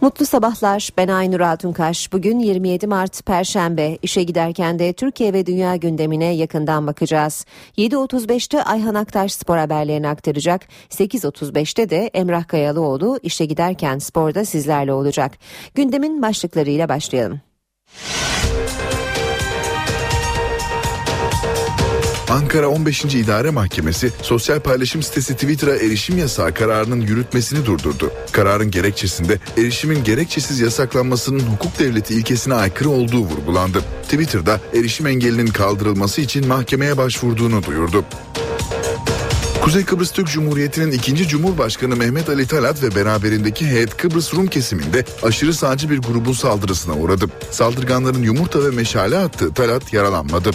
Mutlu sabahlar. Ben Aynur Altunkaş. Bugün 27 Mart Perşembe. İşe giderken de Türkiye ve dünya gündemine yakından bakacağız. 7.35'te Ayhan Aktaş spor haberlerini aktaracak. 8.35'te de Emrah Kayalıoğlu işe giderken sporda sizlerle olacak. Gündemin başlıklarıyla başlayalım. Ankara 15. İdare Mahkemesi sosyal paylaşım sitesi Twitter'a erişim yasağı kararının yürütmesini durdurdu. Kararın gerekçesinde erişimin gerekçesiz yasaklanmasının hukuk devleti ilkesine aykırı olduğu vurgulandı. Twitter'da erişim engelinin kaldırılması için mahkemeye başvurduğunu duyurdu. Kuzey Kıbrıs Türk Cumhuriyeti'nin ikinci Cumhurbaşkanı Mehmet Ali Talat ve beraberindeki heyet Kıbrıs Rum kesiminde aşırı sağcı bir grubun saldırısına uğradı. Saldırganların yumurta ve meşale attığı Talat yaralanmadı.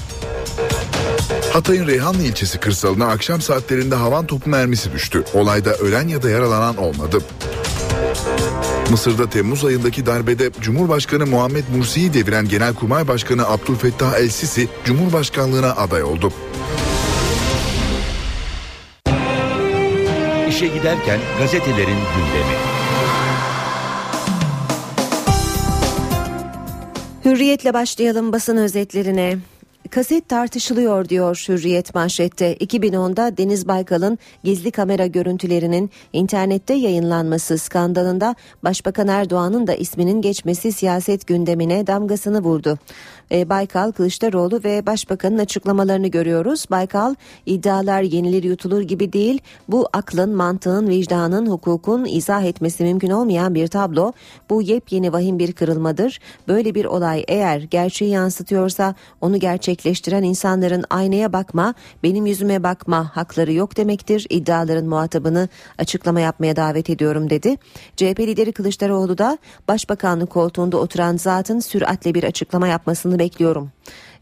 Hatay'ın Reyhanlı ilçesi kırsalına akşam saatlerinde havan topu mermisi düştü. Olayda ölen ya da yaralanan olmadı. Mısır'da Temmuz ayındaki darbede Cumhurbaşkanı Muhammed Mursi'yi deviren Genelkurmay Başkanı Abdülfettah El-Sisi Cumhurbaşkanlığına aday oldu. İşe giderken gazetelerin gündemi. Hürriyetle başlayalım basın özetlerine. Kaset tartışılıyor diyor Hürriyet manşette. 2010'da Deniz Baykal'ın gizli kamera görüntülerinin internette yayınlanması skandalında Başbakan Erdoğan'ın da isminin geçmesi siyaset gündemine damgasını vurdu. E, Baykal, Kılıçdaroğlu ve Başbakan'ın açıklamalarını görüyoruz. Baykal iddialar yenilir yutulur gibi değil. Bu aklın, mantığın, vicdanın, hukukun izah etmesi mümkün olmayan bir tablo. Bu yepyeni vahim bir kırılmadır. Böyle bir olay eğer gerçeği yansıtıyorsa onu gerçekleştiren insanların aynaya bakma, benim yüzüme bakma hakları yok demektir. İddiaların muhatabını açıklama yapmaya davet ediyorum dedi. CHP lideri Kılıçdaroğlu da Başbakanlık koltuğunda oturan zatın süratle bir açıklama yapmasını bekliyorum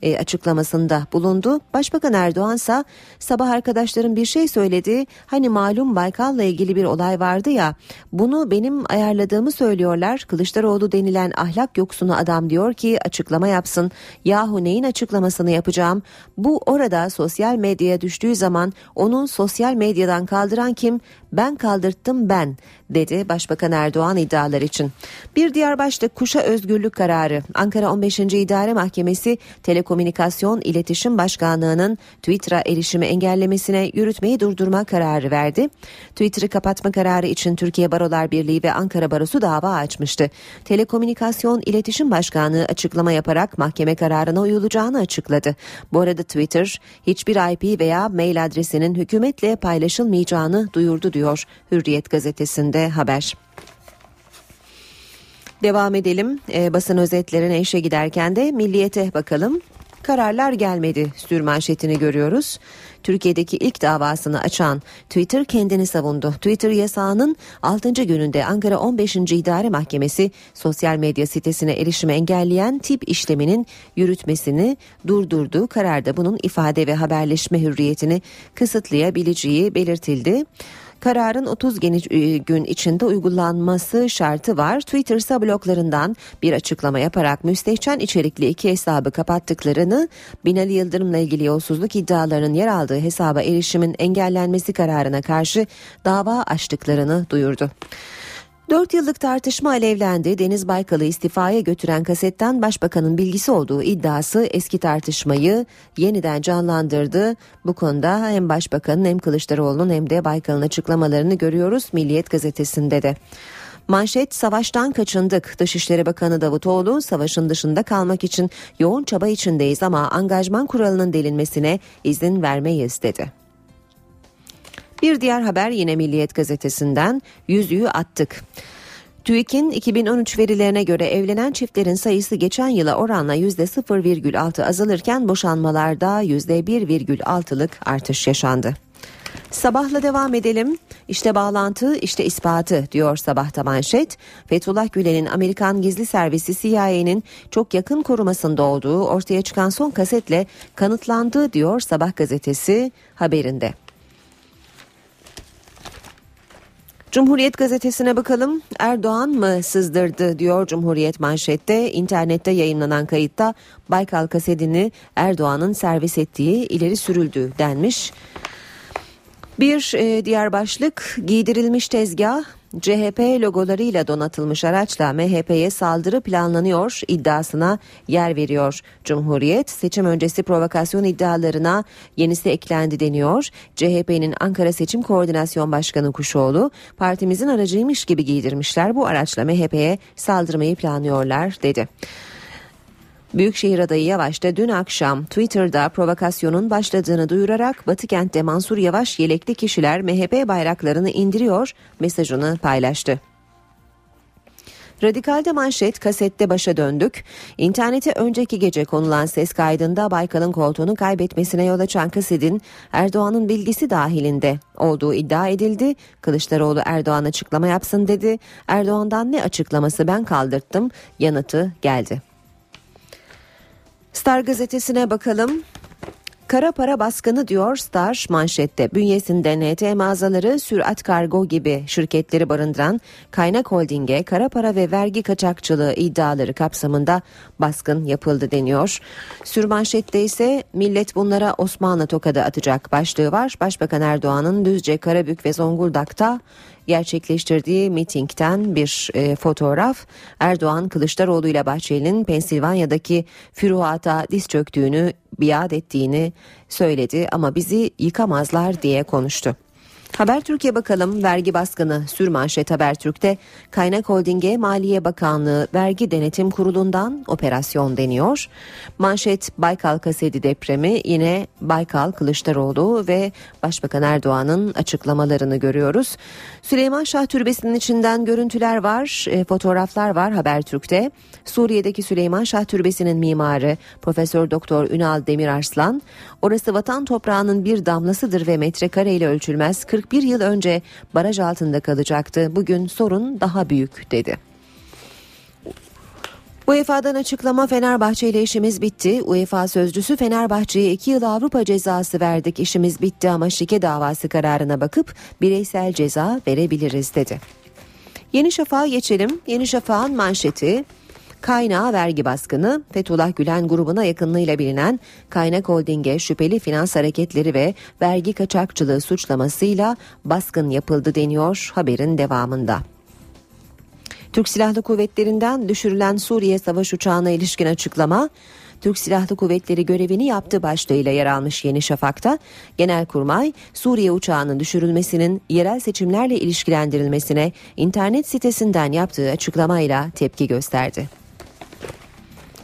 e, açıklamasında bulundu. Başbakan Erdoğan ise sabah arkadaşlarım bir şey söyledi. Hani malum Baykal'la ilgili bir olay vardı ya. Bunu benim ayarladığımı söylüyorlar. Kılıçdaroğlu denilen ahlak yoksunu adam diyor ki açıklama yapsın. Yahu neyin açıklamasını yapacağım? Bu orada sosyal medyaya düştüğü zaman onun sosyal medyadan kaldıran kim? Ben kaldırttım ben dedi Başbakan Erdoğan iddialar için. Bir diğer başlık kuşa özgürlük kararı. Ankara 15. İdare Mahkemesi Telekomünikasyon İletişim Başkanlığı'nın Twitter'a erişimi engellemesine yürütmeyi durdurma kararı verdi. Twitter'ı kapatma kararı için Türkiye Barolar Birliği ve Ankara Barosu dava açmıştı. Telekomünikasyon İletişim Başkanlığı açıklama yaparak mahkeme kararına uyulacağını açıkladı. Bu arada Twitter hiçbir IP veya mail adresinin hükümetle paylaşılmayacağını duyurdu diyor Hürriyet gazetesinde haber. Devam edelim. E, basın özetlerine işe giderken de milliyete bakalım. Kararlar gelmedi sür manşetini görüyoruz. Türkiye'deki ilk davasını açan Twitter kendini savundu. Twitter yasağının 6. gününde Ankara 15. İdare Mahkemesi sosyal medya sitesine erişimi engelleyen tip işleminin yürütmesini durdurdu. Kararda bunun ifade ve haberleşme hürriyetini kısıtlayabileceği belirtildi. Kararın 30 e, gün içinde uygulanması şartı var. Twitter ise bloklarından bir açıklama yaparak müstehcen içerikli iki hesabı kapattıklarını, Binali Yıldırım'la ilgili yolsuzluk iddialarının yer aldığı hesaba erişimin engellenmesi kararına karşı dava açtıklarını duyurdu. Dört yıllık tartışma alevlendi. Deniz Baykal'ı istifaya götüren kasetten başbakanın bilgisi olduğu iddiası eski tartışmayı yeniden canlandırdı. Bu konuda hem başbakanın hem Kılıçdaroğlu'nun hem de Baykal'ın açıklamalarını görüyoruz Milliyet gazetesinde de. Manşet savaştan kaçındık. Dışişleri Bakanı Davutoğlu savaşın dışında kalmak için yoğun çaba içindeyiz ama angajman kuralının delinmesine izin vermeyiz dedi. Bir diğer haber yine Milliyet gazetesinden yüzüğü attık. TÜİK'in 2013 verilerine göre evlenen çiftlerin sayısı geçen yıla oranla %0,6 azalırken boşanmalarda %1,6'lık artış yaşandı. Sabahla devam edelim. İşte bağlantı, işte ispatı diyor sabahta manşet. Fethullah Gülen'in Amerikan gizli servisi CIA'nin çok yakın korumasında olduğu ortaya çıkan son kasetle kanıtlandı diyor Sabah gazetesi haberinde. Cumhuriyet gazetesine bakalım. Erdoğan mı sızdırdı diyor Cumhuriyet manşette. İnternette yayınlanan kayıtta Baykal kasetini Erdoğan'ın servis ettiği ileri sürüldü denmiş. Bir e, diğer başlık giydirilmiş tezgah CHP logolarıyla donatılmış araçla MHP'ye saldırı planlanıyor iddiasına yer veriyor. Cumhuriyet seçim öncesi provokasyon iddialarına yenisi eklendi deniyor. CHP'nin Ankara Seçim Koordinasyon Başkanı Kuşoğlu partimizin aracıymış gibi giydirmişler bu araçla MHP'ye saldırmayı planlıyorlar dedi. Büyükşehir adayı Yavaş da dün akşam Twitter'da provokasyonun başladığını duyurarak Batı kentte Mansur Yavaş yelekli kişiler MHP bayraklarını indiriyor mesajını paylaştı. Radikal'de manşet kasette başa döndük. İnternete önceki gece konulan ses kaydında Baykal'ın koltuğunu kaybetmesine yol açan kasetin Erdoğan'ın bilgisi dahilinde olduğu iddia edildi. Kılıçdaroğlu Erdoğan açıklama yapsın dedi. Erdoğan'dan ne açıklaması ben kaldırttım yanıtı geldi. Star gazetesine bakalım. Kara para baskını diyor Star manşette. Bünyesinde NT mağazaları, sürat kargo gibi şirketleri barındıran Kaynak Holding'e kara para ve vergi kaçakçılığı iddiaları kapsamında baskın yapıldı deniyor. Sür manşette ise millet bunlara Osmanlı tokadı atacak başlığı var. Başbakan Erdoğan'ın Düzce, Karabük ve Zonguldak'ta gerçekleştirdiği mitingden bir e, fotoğraf Erdoğan Kılıçdaroğlu ile Bahçeli'nin Pensilvanya'daki füruata diz çöktüğünü biat ettiğini söyledi ama bizi yıkamazlar diye konuştu. Haber Türkiye bakalım vergi baskını sür manşet Habertürk'te Kaynak Holding'e Maliye Bakanlığı Vergi Denetim Kurulu'ndan operasyon deniyor. Manşet Baykal kaseti depremi yine Baykal Kılıçdaroğlu ve Başbakan Erdoğan'ın açıklamalarını görüyoruz. Süleyman Şah Türbesi'nin içinden görüntüler var, e, fotoğraflar var Habertürk'te. Suriye'deki Süleyman Şah Türbesi'nin mimarı Profesör Doktor Ünal Demirarslan, orası vatan toprağının bir damlasıdır ve metrekare ile ölçülmez 41 yıl önce baraj altında kalacaktı. Bugün sorun daha büyük dedi. UEFA'dan açıklama Fenerbahçe ile işimiz bitti. UEFA sözcüsü Fenerbahçe'ye 2 yıl Avrupa cezası verdik işimiz bitti ama şike davası kararına bakıp bireysel ceza verebiliriz dedi. Yeni Şafak'a geçelim. Yeni Şafak'ın manşeti Kaynağı vergi baskını, Fethullah Gülen grubuna yakınlığıyla bilinen Kaynak Holding'e şüpheli finans hareketleri ve vergi kaçakçılığı suçlamasıyla baskın yapıldı deniyor haberin devamında. Türk Silahlı Kuvvetleri'nden düşürülen Suriye savaş uçağına ilişkin açıklama, Türk Silahlı Kuvvetleri görevini yaptı başlığıyla yer almış Yeni Şafak'ta Genelkurmay Suriye uçağının düşürülmesinin yerel seçimlerle ilişkilendirilmesine internet sitesinden yaptığı açıklamayla tepki gösterdi.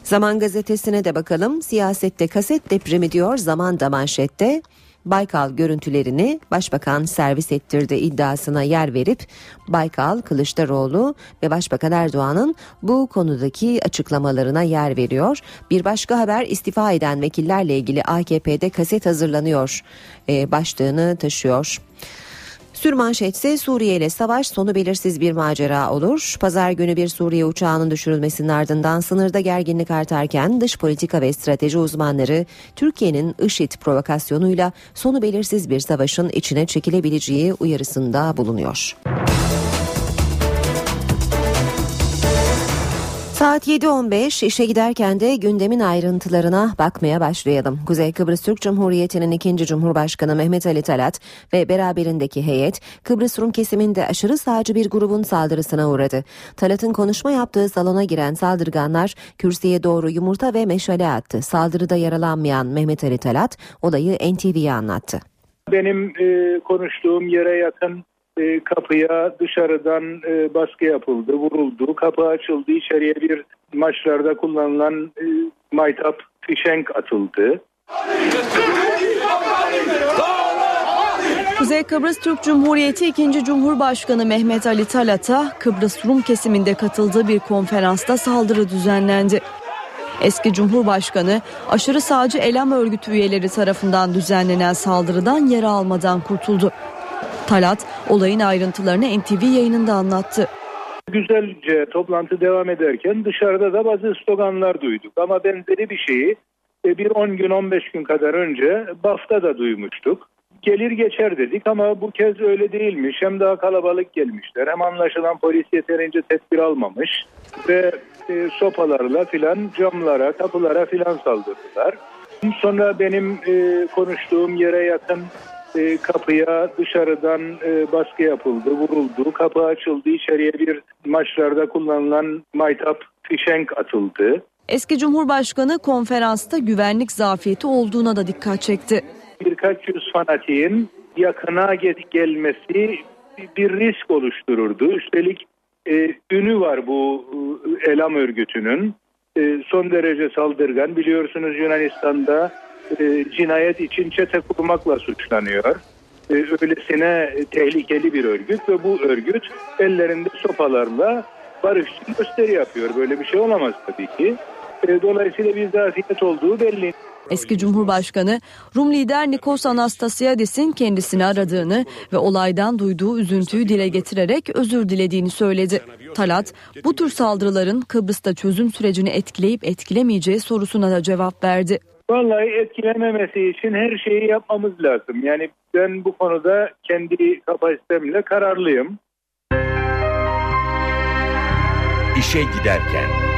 Zaman gazetesine de bakalım. Siyasette kaset depremi diyor Zaman da manşette. Baykal görüntülerini başbakan servis ettirdi iddiasına yer verip Baykal, Kılıçdaroğlu ve Başbakan Erdoğan'ın bu konudaki açıklamalarına yer veriyor. Bir başka haber istifa eden vekillerle ilgili AKP'de kaset hazırlanıyor e, başlığını taşıyor. Sürmanşetse Suriye ile savaş sonu belirsiz bir macera olur. Pazar günü bir Suriye uçağının düşürülmesinin ardından sınırda gerginlik artarken dış politika ve strateji uzmanları Türkiye'nin IŞİD provokasyonuyla sonu belirsiz bir savaşın içine çekilebileceği uyarısında bulunuyor. Saat 7.15 işe giderken de gündemin ayrıntılarına bakmaya başlayalım. Kuzey Kıbrıs Türk Cumhuriyeti'nin ikinci Cumhurbaşkanı Mehmet Ali Talat ve beraberindeki heyet Kıbrıs Rum kesiminde aşırı sağcı bir grubun saldırısına uğradı. Talat'ın konuşma yaptığı salona giren saldırganlar kürsüye doğru yumurta ve meşale attı. Saldırıda yaralanmayan Mehmet Ali Talat olayı NTV'ye anlattı. Benim e, konuştuğum yere yakın e, kapıya dışarıdan e, baskı yapıldı, vuruldu. Kapı açıldı, içeriye bir maçlarda kullanılan e, maytap, fişenk atıldı. Kuzey Kıbrıs Türk Cumhuriyeti 2. Cumhurbaşkanı Mehmet Ali Talat'a Kıbrıs Rum kesiminde katıldığı bir konferansta saldırı düzenlendi. Eski Cumhurbaşkanı aşırı sağcı eylem örgütü üyeleri tarafından düzenlenen saldırıdan yara almadan kurtuldu. Talat olayın ayrıntılarını NTV yayınında anlattı. Güzelce toplantı devam ederken dışarıda da bazı sloganlar duyduk. Ama benzeri bir şeyi e, bir 10 gün 15 gün kadar önce BAF'ta da duymuştuk. gelir geçer dedik ama bu kez öyle değilmiş. Hem daha kalabalık gelmişler hem anlaşılan polis yeterince tedbir almamış ve e, sopalarla filan camlara, kapılara filan saldırdılar. Sonra benim e, konuştuğum yere yakın e, kapıya dışarıdan e, baskı yapıldı, vuruldu. Kapı açıldı, içeriye bir maçlarda kullanılan maytap fişenk atıldı. Eski Cumhurbaşkanı konferansta güvenlik zafiyeti olduğuna da dikkat çekti. Birkaç yüz fanatiğin yakına gelmesi bir risk oluştururdu. Üstelik e, ünü var bu e, elam örgütünün. E, son derece saldırgan. Biliyorsunuz Yunanistan'da e, cinayet için çete kurmakla suçlanıyor. E, öylesine tehlikeli bir örgüt ve bu örgüt ellerinde sopalarla barışçı gösteri yapıyor. Böyle bir şey olamaz tabii ki. E, dolayısıyla bir zafiyet olduğu belli. Eski Cumhurbaşkanı Rum lider Nikos Anastasiadis'in kendisini aradığını ve olaydan duyduğu üzüntüyü dile getirerek özür dilediğini söyledi. Talat bu tür saldırıların Kıbrıs'ta çözüm sürecini etkileyip etkilemeyeceği sorusuna da cevap verdi. Vallahi etkilememesi için her şeyi yapmamız lazım. Yani ben bu konuda kendi kapasitemle kararlıyım. İşe giderken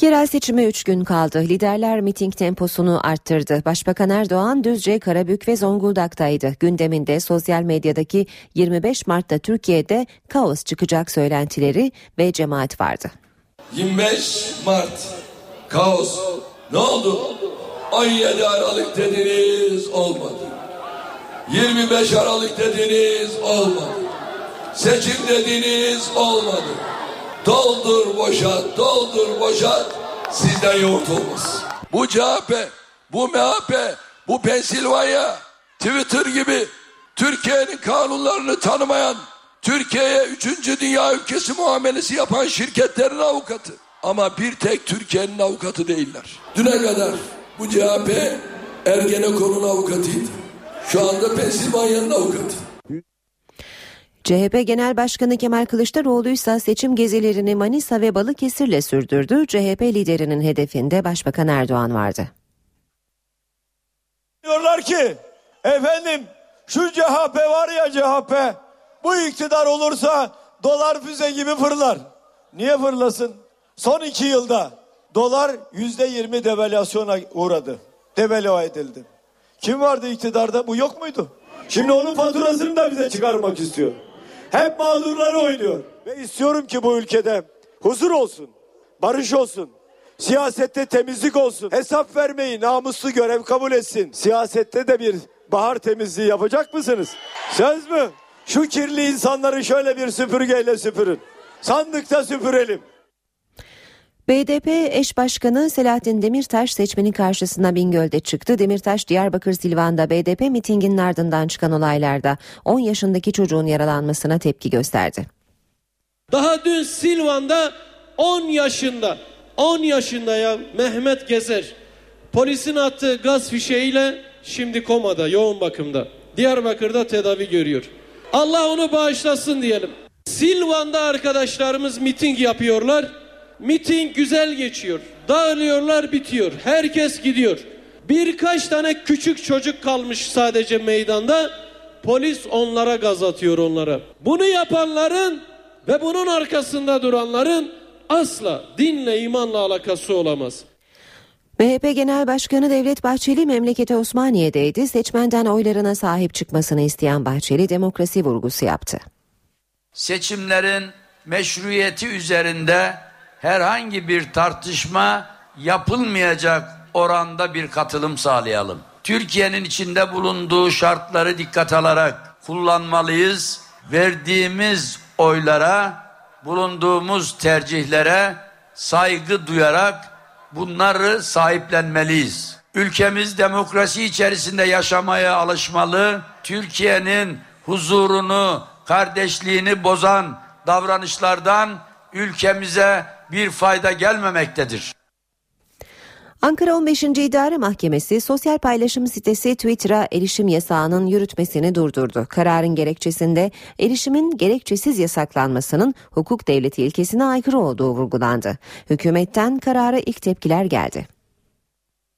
Yerel seçime 3 gün kaldı. Liderler miting temposunu arttırdı. Başbakan Erdoğan Düzce, Karabük ve Zonguldak'taydı. Gündeminde sosyal medyadaki 25 Mart'ta Türkiye'de kaos çıkacak söylentileri ve cemaat vardı. 25 Mart kaos ne oldu? 17 Aralık dediniz olmadı. 25 Aralık dediniz olmadı. Seçim dediniz olmadı. Doldur boşalt, doldur boşalt. Sizden yoğurt olmaz. Bu CHP, bu MHP, bu Pensilvanya, Twitter gibi Türkiye'nin kanunlarını tanımayan, Türkiye'ye üçüncü dünya ülkesi muamelesi yapan şirketlerin avukatı. Ama bir tek Türkiye'nin avukatı değiller. Düne kadar bu CHP Ergenekon'un avukatıydı. Şu anda Pensilvanya'nın avukatı. CHP Genel Başkanı Kemal Kılıçdaroğlu ise seçim gezilerini Manisa ve Balıkesir'le sürdürdü. CHP liderinin hedefinde Başbakan Erdoğan vardı. Diyorlar ki efendim şu CHP var ya CHP bu iktidar olursa dolar füze gibi fırlar. Niye fırlasın? Son iki yılda dolar yüzde yirmi devalüasyona uğradı. Devalüe edildi. Kim vardı iktidarda? Bu yok muydu? Şimdi onun faturasını da bize çıkarmak istiyor. Hep mağdurları oynuyor. Ve istiyorum ki bu ülkede huzur olsun, barış olsun, siyasette temizlik olsun, hesap vermeyi namuslu görev kabul etsin. Siyasette de bir bahar temizliği yapacak mısınız? Söz mü? Şu kirli insanları şöyle bir süpürgeyle süpürün. Sandıkta süpürelim. BDP eş başkanı Selahattin Demirtaş seçmenin karşısına Bingöl'de çıktı. Demirtaş Diyarbakır Silvan'da BDP mitinginin ardından çıkan olaylarda 10 yaşındaki çocuğun yaralanmasına tepki gösterdi. Daha dün Silvan'da 10 yaşında 10 yaşında ya Mehmet Gezer polisin attığı gaz fişeğiyle şimdi komada yoğun bakımda. Diyarbakır'da tedavi görüyor. Allah onu bağışlasın diyelim. Silvan'da arkadaşlarımız miting yapıyorlar. Miting güzel geçiyor. Dağılıyorlar bitiyor. Herkes gidiyor. Birkaç tane küçük çocuk kalmış sadece meydanda. Polis onlara gaz atıyor onlara. Bunu yapanların ve bunun arkasında duranların asla dinle imanla alakası olamaz. MHP Genel Başkanı Devlet Bahçeli memlekete Osmaniye'deydi. Seçmenden oylarına sahip çıkmasını isteyen Bahçeli demokrasi vurgusu yaptı. Seçimlerin meşruiyeti üzerinde herhangi bir tartışma yapılmayacak oranda bir katılım sağlayalım. Türkiye'nin içinde bulunduğu şartları dikkat alarak kullanmalıyız. Verdiğimiz oylara, bulunduğumuz tercihlere saygı duyarak bunları sahiplenmeliyiz. Ülkemiz demokrasi içerisinde yaşamaya alışmalı. Türkiye'nin huzurunu, kardeşliğini bozan davranışlardan ülkemize bir fayda gelmemektedir. Ankara 15. İdare Mahkemesi sosyal paylaşım sitesi Twitter'a erişim yasağının yürütmesini durdurdu. Kararın gerekçesinde erişimin gerekçesiz yasaklanmasının hukuk devleti ilkesine aykırı olduğu vurgulandı. Hükümetten karara ilk tepkiler geldi.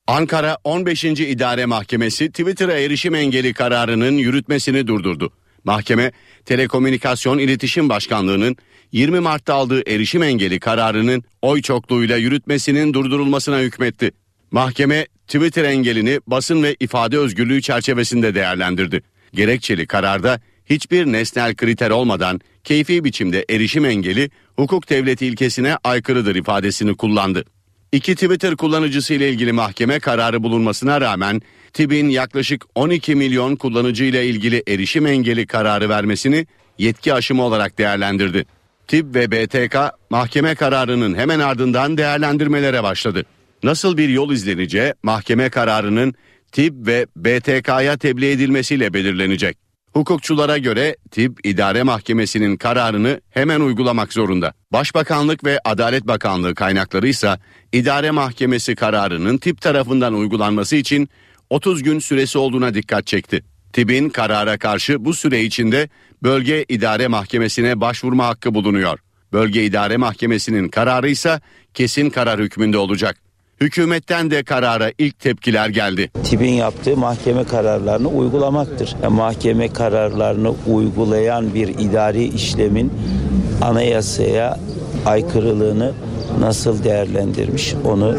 Ankara 15. İdare Mahkemesi Twitter'a erişim engeli kararının yürütmesini durdurdu. Mahkeme, Telekomünikasyon İletişim Başkanlığı'nın 20 Mart'ta aldığı erişim engeli kararının oy çokluğuyla yürütmesinin durdurulmasına hükmetti. Mahkeme, Twitter engelini basın ve ifade özgürlüğü çerçevesinde değerlendirdi. Gerekçeli kararda hiçbir nesnel kriter olmadan keyfi biçimde erişim engeli hukuk devleti ilkesine aykırıdır ifadesini kullandı. İki Twitter kullanıcısı ile ilgili mahkeme kararı bulunmasına rağmen TİB'in yaklaşık 12 milyon kullanıcı ile ilgili erişim engeli kararı vermesini yetki aşımı olarak değerlendirdi. TİB ve BTK mahkeme kararının hemen ardından değerlendirmelere başladı. Nasıl bir yol izleneceği mahkeme kararının TİB ve BTK'ya tebliğ edilmesiyle belirlenecek. Hukukçulara göre TİB İdare Mahkemesi'nin kararını hemen uygulamak zorunda. Başbakanlık ve Adalet Bakanlığı kaynakları ise İdare Mahkemesi kararının TİB tarafından uygulanması için 30 gün süresi olduğuna dikkat çekti. TİB'in karara karşı bu süre içinde Bölge İdare Mahkemesi'ne başvurma hakkı bulunuyor. Bölge İdare Mahkemesi'nin kararı ise kesin karar hükmünde olacak. Hükümetten de karara ilk tepkiler geldi. TİB'in yaptığı mahkeme kararlarını uygulamaktır. Yani mahkeme kararlarını uygulayan bir idari işlemin anayasaya aykırılığını nasıl değerlendirmiş onu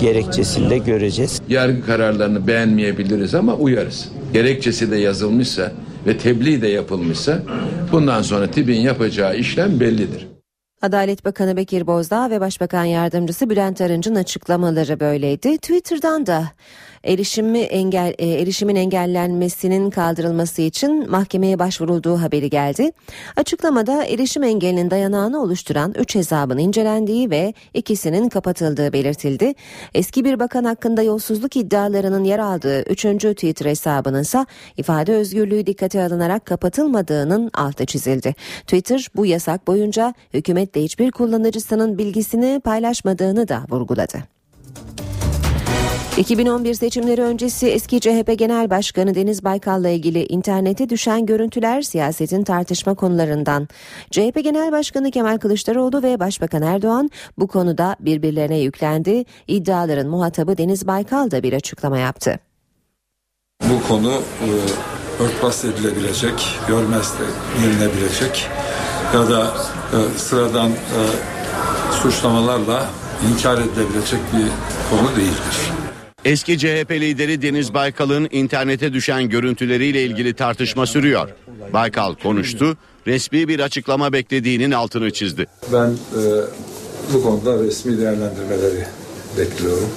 gerekçesinde göreceğiz. Yargı kararlarını beğenmeyebiliriz ama uyarız. Gerekçesi de yazılmışsa ve tebliğ de yapılmışsa bundan sonra TİB'in yapacağı işlem bellidir. Adalet Bakanı Bekir Bozdağ ve Başbakan Yardımcısı Bülent Arınç'ın açıklamaları böyleydi. Twitter'dan da erişimi engel e, erişimin engellenmesinin kaldırılması için mahkemeye başvurulduğu haberi geldi. Açıklamada erişim engelinin dayanağını oluşturan 3 hesabın incelendiği ve ikisinin kapatıldığı belirtildi. Eski bir bakan hakkında yolsuzluk iddialarının yer aldığı 3. Twitter hesabının ise ifade özgürlüğü dikkate alınarak kapatılmadığının altı çizildi. Twitter bu yasak boyunca hükümetle hiçbir kullanıcısının bilgisini paylaşmadığını da vurguladı. 2011 seçimleri öncesi eski CHP Genel Başkanı Deniz Baykal'la ilgili internete düşen görüntüler siyasetin tartışma konularından. CHP Genel Başkanı Kemal Kılıçdaroğlu ve Başbakan Erdoğan bu konuda birbirlerine yüklendi. İddiaların muhatabı Deniz Baykal da bir açıklama yaptı. Bu konu e, örtbas edilebilecek, görmezde gelinebilecek ya da e, sıradan e, suçlamalarla inkar edilebilecek bir konu değildir. Eski CHP lideri Deniz Baykal'ın internete düşen görüntüleriyle ilgili tartışma sürüyor. Baykal konuştu, resmi bir açıklama beklediğinin altını çizdi. Ben e, bu konuda resmi değerlendirmeleri bekliyorum.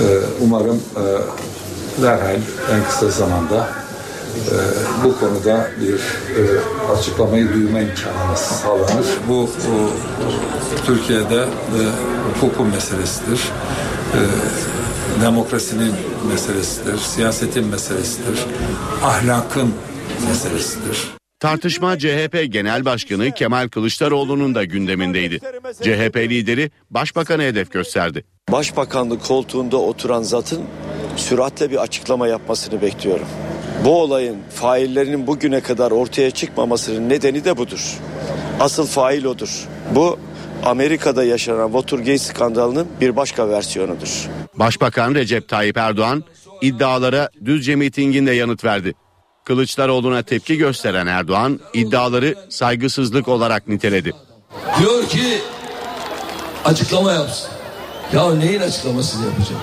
E, umarım e, derhal en kısa zamanda e, bu konuda bir e, açıklamayı duyma imkanımız sağlanır. Bu e, Türkiye'de e, hukukun meselesidir. E, demokrasinin meselesidir, siyasetin meselesidir, ahlakın meselesidir. Tartışma CHP Genel Başkanı Kemal Kılıçdaroğlu'nun da gündemindeydi. CHP lideri başbakanı hedef gösterdi. Başbakanlık koltuğunda oturan zatın süratle bir açıklama yapmasını bekliyorum. Bu olayın faillerinin bugüne kadar ortaya çıkmamasının nedeni de budur. Asıl fail odur. Bu Amerika'da yaşanan Watergate skandalının bir başka versiyonudur. Başbakan Recep Tayyip Erdoğan iddialara Düzce mitinginde yanıt verdi. Kılıçdaroğlu'na tepki gösteren Erdoğan iddiaları saygısızlık olarak niteledi. Diyor ki açıklama yapsın. Ya neyin açıklamasını yapacak?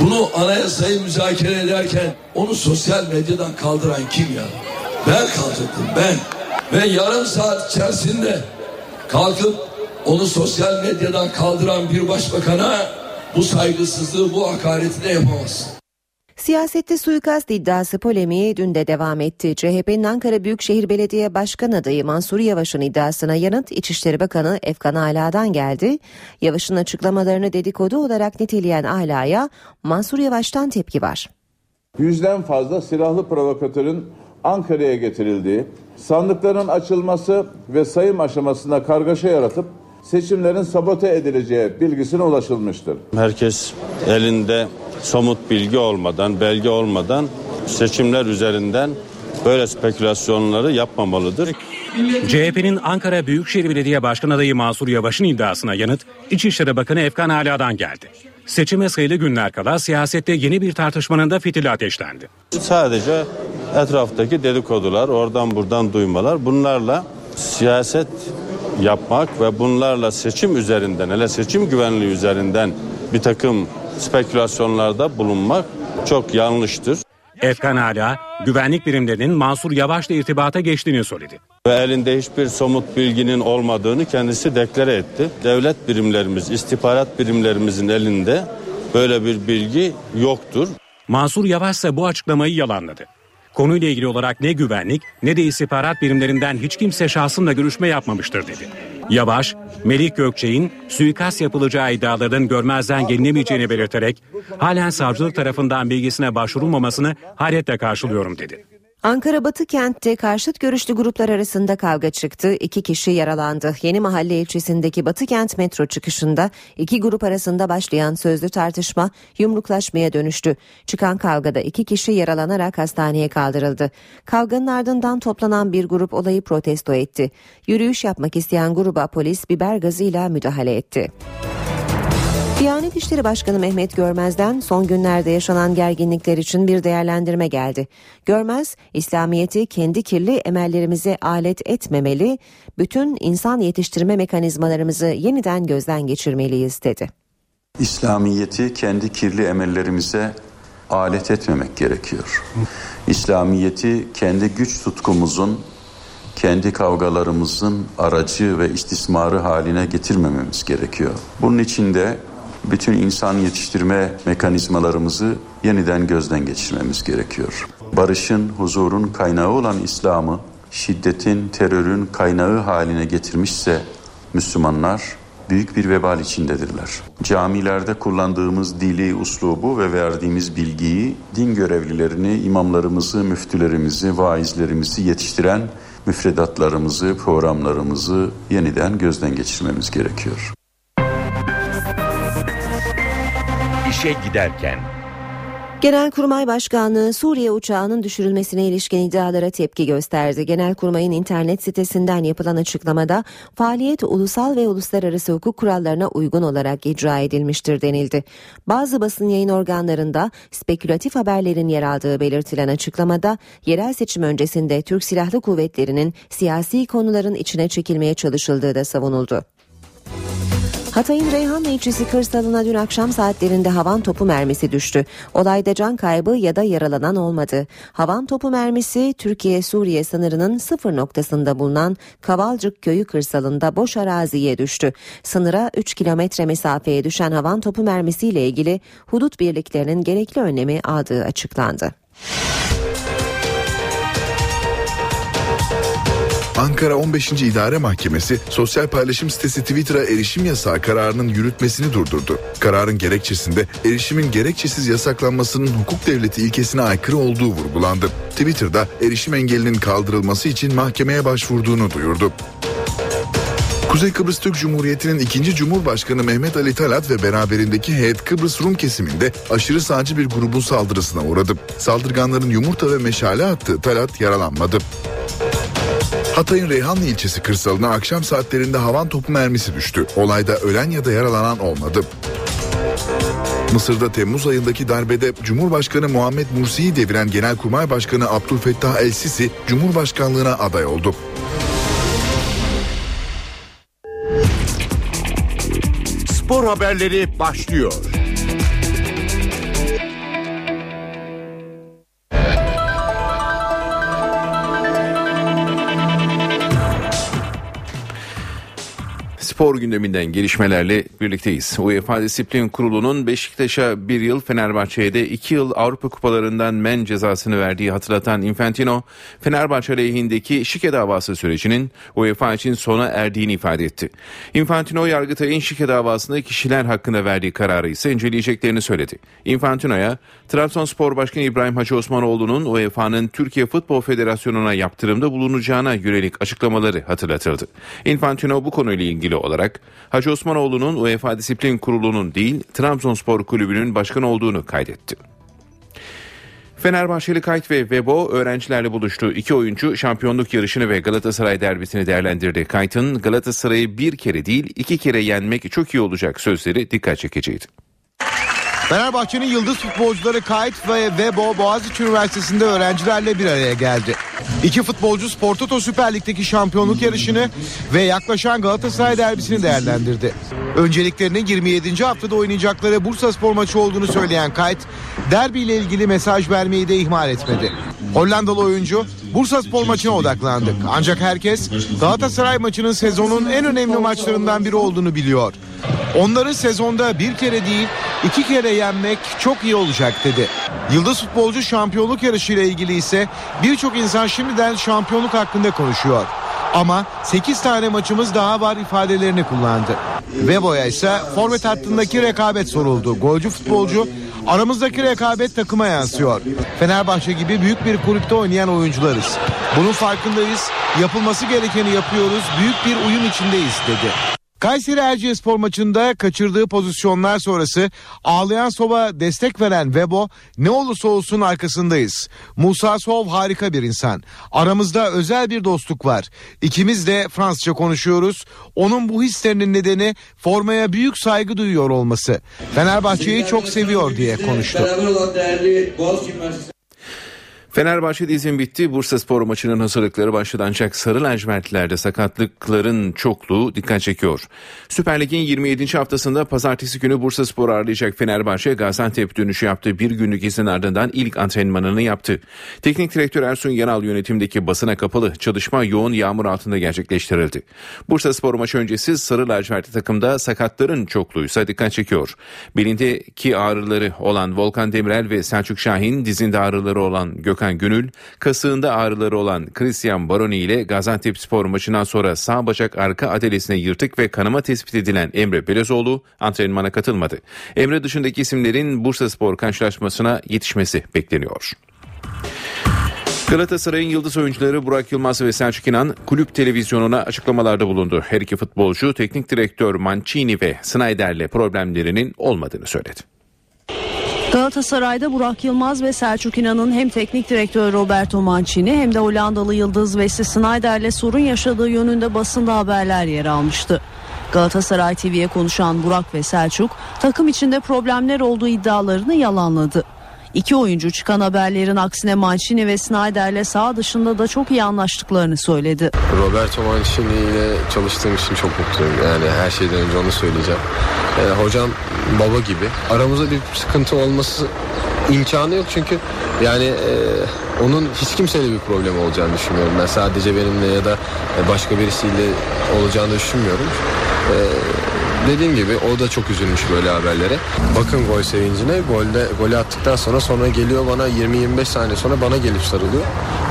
Bunu anayasayı müzakere ederken onu sosyal medyadan kaldıran kim ya? Ben kaldırdım ben. Ve yarım saat içerisinde kalkıp onu sosyal medyadan kaldıran bir başbakana bu saygısızlığı, bu hakareti de yapamazsın. Siyasette suikast iddiası polemiği dün de devam etti. CHP'nin Ankara Büyükşehir Belediye Başkan adayı Mansur Yavaş'ın iddiasına yanıt İçişleri Bakanı Efkan Ala'dan geldi. Yavaş'ın açıklamalarını dedikodu olarak niteleyen Ala'ya Mansur Yavaş'tan tepki var. Yüzden fazla silahlı provokatörün Ankara'ya getirildiği, sandıkların açılması ve sayım aşamasında kargaşa yaratıp seçimlerin sabote edileceği bilgisine ulaşılmıştır. Herkes elinde somut bilgi olmadan, belge olmadan seçimler üzerinden böyle spekülasyonları yapmamalıdır. CHP'nin Ankara Büyükşehir Belediye Başkan adayı Mansur Yavaş'ın iddiasına yanıt İçişleri Bakanı Efkan Ala'dan geldi. Seçime sayılı günler kala siyasette yeni bir tartışmanın da fitili ateşlendi. Sadece etraftaki dedikodular, oradan buradan duymalar bunlarla siyaset yapmak ve bunlarla seçim üzerinden, hele seçim güvenliği üzerinden bir takım spekülasyonlarda bulunmak çok yanlıştır. Efkan Ala, güvenlik birimlerinin Mansur Yavaş'la irtibata geçtiğini söyledi. Ve elinde hiçbir somut bilginin olmadığını kendisi deklare etti. Devlet birimlerimiz, istihbarat birimlerimizin elinde böyle bir bilgi yoktur. Mansur Yavaş ise bu açıklamayı yalanladı. Konuyla ilgili olarak ne güvenlik ne de istihbarat birimlerinden hiç kimse şahsımla görüşme yapmamıştır dedi. Yavaş, Melik Gökçe'nin suikast yapılacağı iddialarının görmezden gelinemeyeceğini belirterek halen savcılık tarafından bilgisine başvurulmamasını hayretle karşılıyorum dedi. Ankara Batı kentte karşıt görüşlü gruplar arasında kavga çıktı. İki kişi yaralandı. Yeni Mahalle ilçesindeki Batı kent metro çıkışında iki grup arasında başlayan sözlü tartışma yumruklaşmaya dönüştü. Çıkan kavgada iki kişi yaralanarak hastaneye kaldırıldı. Kavganın ardından toplanan bir grup olayı protesto etti. Yürüyüş yapmak isteyen gruba polis biber gazıyla müdahale etti. Diyanet İşleri Başkanı Mehmet Görmez'den son günlerde yaşanan gerginlikler için bir değerlendirme geldi. Görmez, İslamiyet'i kendi kirli emellerimize alet etmemeli, bütün insan yetiştirme mekanizmalarımızı yeniden gözden geçirmeliyiz dedi. İslamiyet'i kendi kirli emellerimize alet etmemek gerekiyor. İslamiyet'i kendi güç tutkumuzun, kendi kavgalarımızın aracı ve istismarı haline getirmememiz gerekiyor. Bunun için de bütün insan yetiştirme mekanizmalarımızı yeniden gözden geçirmemiz gerekiyor. Barışın, huzurun kaynağı olan İslam'ı şiddetin, terörün kaynağı haline getirmişse Müslümanlar büyük bir vebal içindedirler. Camilerde kullandığımız dili, uslubu ve verdiğimiz bilgiyi din görevlilerini, imamlarımızı, müftülerimizi, vaizlerimizi yetiştiren müfredatlarımızı, programlarımızı yeniden gözden geçirmemiz gerekiyor. İşe giderken Genelkurmay Başkanlığı Suriye uçağının düşürülmesine ilişkin iddialara tepki gösterdi. Genelkurmay'ın internet sitesinden yapılan açıklamada faaliyet ulusal ve uluslararası hukuk kurallarına uygun olarak icra edilmiştir denildi. Bazı basın yayın organlarında spekülatif haberlerin yer aldığı belirtilen açıklamada yerel seçim öncesinde Türk Silahlı Kuvvetleri'nin siyasi konuların içine çekilmeye çalışıldığı da savunuldu. Hatay'ın Reyhanlı ilçesi kırsalına dün akşam saatlerinde havan topu mermisi düştü. Olayda can kaybı ya da yaralanan olmadı. Havan topu mermisi Türkiye-Suriye sınırının sıfır noktasında bulunan Kavalcık köyü kırsalında boş araziye düştü. Sınıra 3 kilometre mesafeye düşen havan topu mermisiyle ilgili hudut birliklerinin gerekli önlemi aldığı açıklandı. Ankara 15. İdare Mahkemesi sosyal paylaşım sitesi Twitter'a erişim yasağı kararının yürütmesini durdurdu. Kararın gerekçesinde erişimin gerekçesiz yasaklanmasının hukuk devleti ilkesine aykırı olduğu vurgulandı. Twitter'da erişim engelinin kaldırılması için mahkemeye başvurduğunu duyurdu. Kuzey Kıbrıs Türk Cumhuriyeti'nin ikinci Cumhurbaşkanı Mehmet Ali Talat ve beraberindeki heyet Kıbrıs Rum kesiminde aşırı sağcı bir grubun saldırısına uğradı. Saldırganların yumurta ve meşale attığı Talat yaralanmadı. Hatay'ın Reyhanlı ilçesi kırsalına akşam saatlerinde havan topu mermisi düştü. Olayda ölen ya da yaralanan olmadı. Mısır'da Temmuz ayındaki darbede Cumhurbaşkanı Muhammed Mursi'yi deviren Genelkurmay Başkanı Abdülfettah El-Sisi Cumhurbaşkanlığına aday oldu. spor haberleri başlıyor. Spor gündeminden gelişmelerle birlikteyiz. UEFA Disiplin Kurulu'nun Beşiktaş'a bir yıl Fenerbahçe'ye de iki yıl Avrupa Kupalarından men cezasını verdiği hatırlatan Infantino, Fenerbahçe aleyhindeki şike davası sürecinin UEFA için sona erdiğini ifade etti. Infantino Yargıtay'ın şike davasında kişiler hakkında verdiği kararı ise inceleyeceklerini söyledi. Infantino'ya Trabzonspor Başkanı İbrahim Hacı Osmanoğlu'nun UEFA'nın Türkiye Futbol Federasyonu'na yaptırımda bulunacağına yönelik açıklamaları hatırlatıldı. Infantino bu konuyla ilgili olarak Hacı Osmanoğlu'nun UEFA Disiplin Kurulu'nun değil Trabzonspor Kulübü'nün başkan olduğunu kaydetti. Fenerbahçeli Kayt ve Vebo öğrencilerle buluştu. İki oyuncu şampiyonluk yarışını ve Galatasaray derbisini değerlendirdi. Kayt'ın Galatasaray'ı bir kere değil iki kere yenmek çok iyi olacak sözleri dikkat çekiciydi. Fenerbahçe'nin yıldız futbolcuları Kayt ve Vebo Boğaziçi Üniversitesi'nde öğrencilerle bir araya geldi. İki futbolcu Spor Toto Süper Lig'deki şampiyonluk yarışını ve yaklaşan Galatasaray derbisini değerlendirdi. Önceliklerinin 27. haftada oynayacakları Bursa Spor maçı olduğunu söyleyen Kayt, derbiyle ilgili mesaj vermeyi de ihmal etmedi. Hollandalı oyuncu Bursa Spor maçına odaklandık. Ancak herkes Galatasaray maçının sezonun en önemli maçlarından biri olduğunu biliyor. Onları sezonda bir kere değil iki kere yenmek çok iyi olacak dedi. Yıldız futbolcu şampiyonluk yarışıyla ilgili ise birçok insan şimdiden şampiyonluk hakkında konuşuyor. Ama 8 tane maçımız daha var ifadelerini kullandı. Vebo'ya ise forvet hattındaki rekabet soruldu. Golcü futbolcu aramızdaki rekabet takıma yansıyor. Fenerbahçe gibi büyük bir kulüpte oynayan oyuncularız. Bunun farkındayız. Yapılması gerekeni yapıyoruz. Büyük bir uyum içindeyiz dedi. Kayseri Erciyesspor maçında kaçırdığı pozisyonlar sonrası ağlayan Sov'a destek veren Webo ne olursa olsun arkasındayız. Musa Sov harika bir insan. Aramızda özel bir dostluk var. İkimiz de Fransızca konuşuyoruz. Onun bu hislerinin nedeni formaya büyük saygı duyuyor olması. Fenerbahçe'yi çok seviyor diye konuştu. Fenerbahçe'de izin bitti. Bursa Spor maçının hazırlıkları başladı ancak Sarı Lacivertlilerde sakatlıkların çokluğu dikkat çekiyor. Süper Lig'in 27. haftasında pazartesi günü Bursa Spor ağırlayacak Fenerbahçe Gaziantep dönüşü yaptığı bir günlük izin ardından ilk antrenmanını yaptı. Teknik direktör Ersun Yanal yönetimdeki basına kapalı çalışma yoğun yağmur altında gerçekleştirildi. Bursa Spor maçı öncesi Sarı Lacivertli takımda sakatların çokluğuysa dikkat çekiyor. Belindeki ağrıları olan Volkan Demirel ve Selçuk Şahin, dizinde ağrıları olan Gökhan Hakan Gönül, kasığında ağrıları olan Christian Baroni ile Gaziantep Spor maçından sonra sağ bacak arka atelesine yırtık ve kanama tespit edilen Emre Belezoğlu antrenmana katılmadı. Emre dışındaki isimlerin Bursa Spor karşılaşmasına yetişmesi bekleniyor. Galatasaray'ın yıldız oyuncuları Burak Yılmaz ve Selçuk İnan kulüp televizyonuna açıklamalarda bulundu. Her iki futbolcu teknik direktör Mancini ve Snyder'le problemlerinin olmadığını söyledi. Galatasaray'da Burak Yılmaz ve Selçuk İnan'ın hem teknik direktör Roberto Mancini hem de Hollandalı Yıldız Wesley Sneijder'le sorun yaşadığı yönünde basında haberler yer almıştı. Galatasaray TV'ye konuşan Burak ve Selçuk takım içinde problemler olduğu iddialarını yalanladı. İki oyuncu çıkan haberlerin aksine Mancini ve Snyder'le sağ dışında da çok iyi anlaştıklarını söyledi. Roberto Mancini ile çalıştığım için çok mutluyum. Yani her şeyden önce onu söyleyeceğim. Yani hocam baba gibi. Aramızda bir sıkıntı olması imkanı yok çünkü yani e, onun hiç kimseyle bir problem olacağını düşünmüyorum. Ben sadece benimle ya da başka birisiyle olacağını düşünmüyorum. E, dediğim gibi o da çok üzülmüş böyle haberlere. Bakın gol sevincine. Golde golü attıktan sonra sonra geliyor bana 20-25 saniye sonra bana gelip sarılıyor.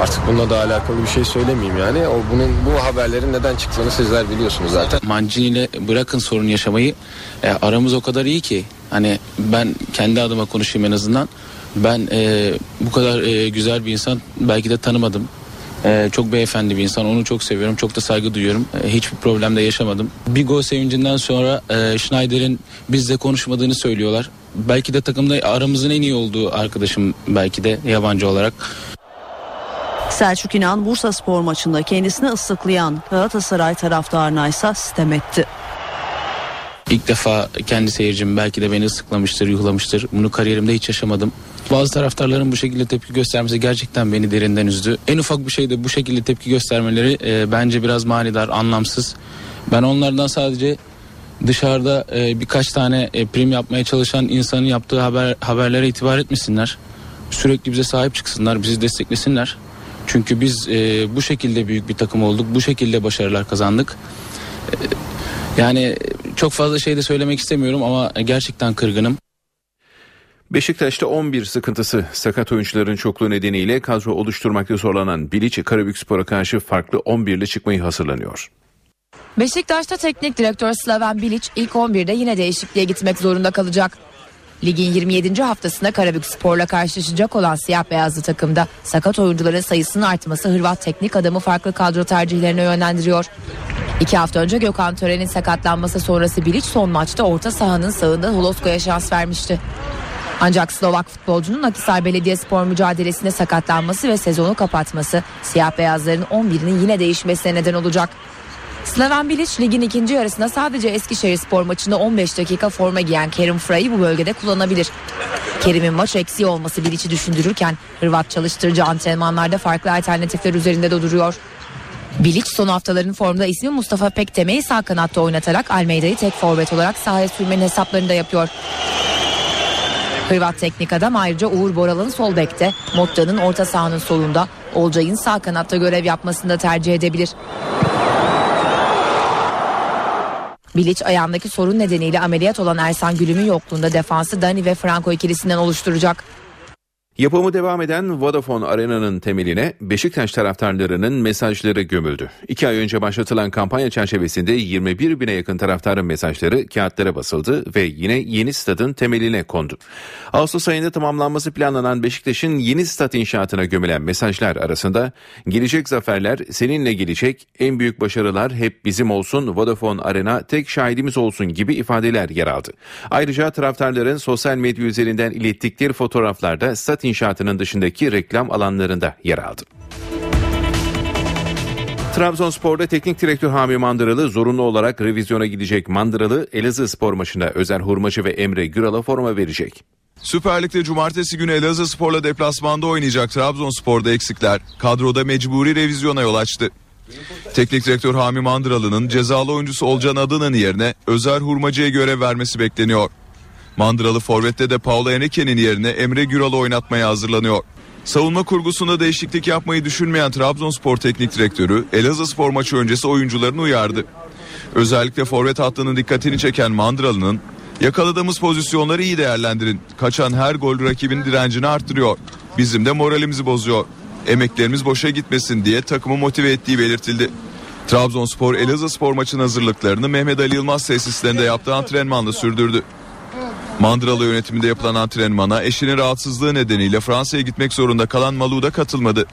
Artık bununla da alakalı bir şey söylemeyeyim yani. O bunun bu haberlerin neden çıktığını sizler biliyorsunuz zaten. Mancini ile bırakın sorun yaşamayı. E, aramız o kadar iyi ki hani ben kendi adıma konuşayım en azından. Ben e, bu kadar e, güzel bir insan belki de tanımadım. Ee, çok beyefendi bir insan. Onu çok seviyorum. Çok da saygı duyuyorum. Ee, hiçbir problem de yaşamadım. Bir gol sevincinden sonra e, Schneider'in bizle konuşmadığını söylüyorlar. Belki de takımda aramızın en iyi olduğu arkadaşım belki de yabancı olarak. Selçuk İnan Bursa Spor maçında kendisini ıslıklayan Galatasaray taraftarına ise sistem etti. İlk defa kendi seyircim belki de beni ıslıklamıştır, yuhlamıştır. Bunu kariyerimde hiç yaşamadım. Bazı taraftarların bu şekilde tepki göstermesi gerçekten beni derinden üzdü. En ufak bir şeyde bu şekilde tepki göstermeleri e, bence biraz manidar, anlamsız. Ben onlardan sadece dışarıda e, birkaç tane e, prim yapmaya çalışan insanın yaptığı haber haberlere itibar etmesinler. Sürekli bize sahip çıksınlar, bizi desteklesinler. Çünkü biz e, bu şekilde büyük bir takım olduk, bu şekilde başarılar kazandık. E, yani çok fazla şey de söylemek istemiyorum ama gerçekten kırgınım. Beşiktaş'ta 11 sıkıntısı sakat oyuncuların çokluğu nedeniyle kadro oluşturmakta zorlanan Bilic Karabükspor'a karşı farklı 11 ile çıkmayı hazırlanıyor. Beşiktaş'ta teknik direktör Slaven Bilic ilk 11'de yine değişikliğe gitmek zorunda kalacak. Ligin 27. haftasında Karabükspor'la karşılaşacak olan siyah beyazlı takımda sakat oyuncuların sayısının artması Hırvat teknik adamı farklı kadro tercihlerine yönlendiriyor. İki hafta önce Gökhan Tören'in sakatlanması sonrası Bilic son maçta orta sahanın sağında Holosko'ya şans vermişti. Ancak Slovak futbolcunun Akisar Belediyespor mücadelesinde sakatlanması ve sezonu kapatması siyah beyazların 11'inin yine değişmesine neden olacak. Slaven Bilic ligin ikinci yarısında sadece Eskişehir spor maçında 15 dakika forma giyen Kerim Fray'ı bu bölgede kullanabilir. Kerim'in maç eksiği olması Bilic'i düşündürürken Hırvat çalıştırıcı antrenmanlarda farklı alternatifler üzerinde de duruyor. Bilic son haftaların formda ismi Mustafa Pekteme'yi sağ kanatta oynatarak Almeida'yı tek forvet olarak sahaya sürmenin hesaplarını da yapıyor. Hırvat teknik adam ayrıca Uğur Boral'ın sol bekte, Motta'nın orta sahanın solunda, Olcay'ın sağ kanatta görev yapmasını da tercih edebilir. Bilic ayağındaki sorun nedeniyle ameliyat olan Ersan Gülüm'ün yokluğunda defansı Dani ve Franco ikilisinden oluşturacak. Yapımı devam eden Vodafone Arena'nın temeline Beşiktaş taraftarlarının mesajları gömüldü. İki ay önce başlatılan kampanya çerçevesinde 21 bine yakın taraftarın mesajları kağıtlara basıldı ve yine yeni stadın temeline kondu. Ağustos ayında tamamlanması planlanan Beşiktaş'ın yeni stat inşaatına gömülen mesajlar arasında gelecek zaferler seninle gelecek, en büyük başarılar hep bizim olsun, Vodafone Arena tek şahidimiz olsun gibi ifadeler yer aldı. Ayrıca taraftarların sosyal medya üzerinden ilettikleri fotoğraflarda stat inşaatının dışındaki reklam alanlarında yer aldı. Trabzonspor'da teknik direktör Hami Mandıralı zorunlu olarak revizyona gidecek Mandıralı Elazığ spor maçında Özer Hurmacı ve Emre Güral'a forma verecek. Süper Lig'de cumartesi günü Elazığ Spor'la deplasmanda oynayacak Trabzonspor'da eksikler kadroda mecburi revizyona yol açtı. Teknik direktör Hami Mandıralı'nın cezalı oyuncusu Olcan Adın'ın yerine Özer Hurmacı'ya görev vermesi bekleniyor. Mandıralı forvette de Paulo Eneke'nin yerine Emre Güral'ı oynatmaya hazırlanıyor. Savunma kurgusunda değişiklik yapmayı düşünmeyen Trabzonspor Teknik Direktörü Elazığ Spor maçı öncesi oyuncularını uyardı. Özellikle forvet hattının dikkatini çeken Mandıralı'nın yakaladığımız pozisyonları iyi değerlendirin. Kaçan her gol rakibin direncini arttırıyor. Bizim de moralimizi bozuyor. Emeklerimiz boşa gitmesin diye takımı motive ettiği belirtildi. Trabzonspor Elazığ Spor maçının hazırlıklarını Mehmet Ali Yılmaz tesislerinde yaptığı antrenmanla sürdürdü. Mandıralı yönetiminde yapılan antrenmana eşinin rahatsızlığı nedeniyle Fransa'ya gitmek zorunda kalan Malu da katılmadı.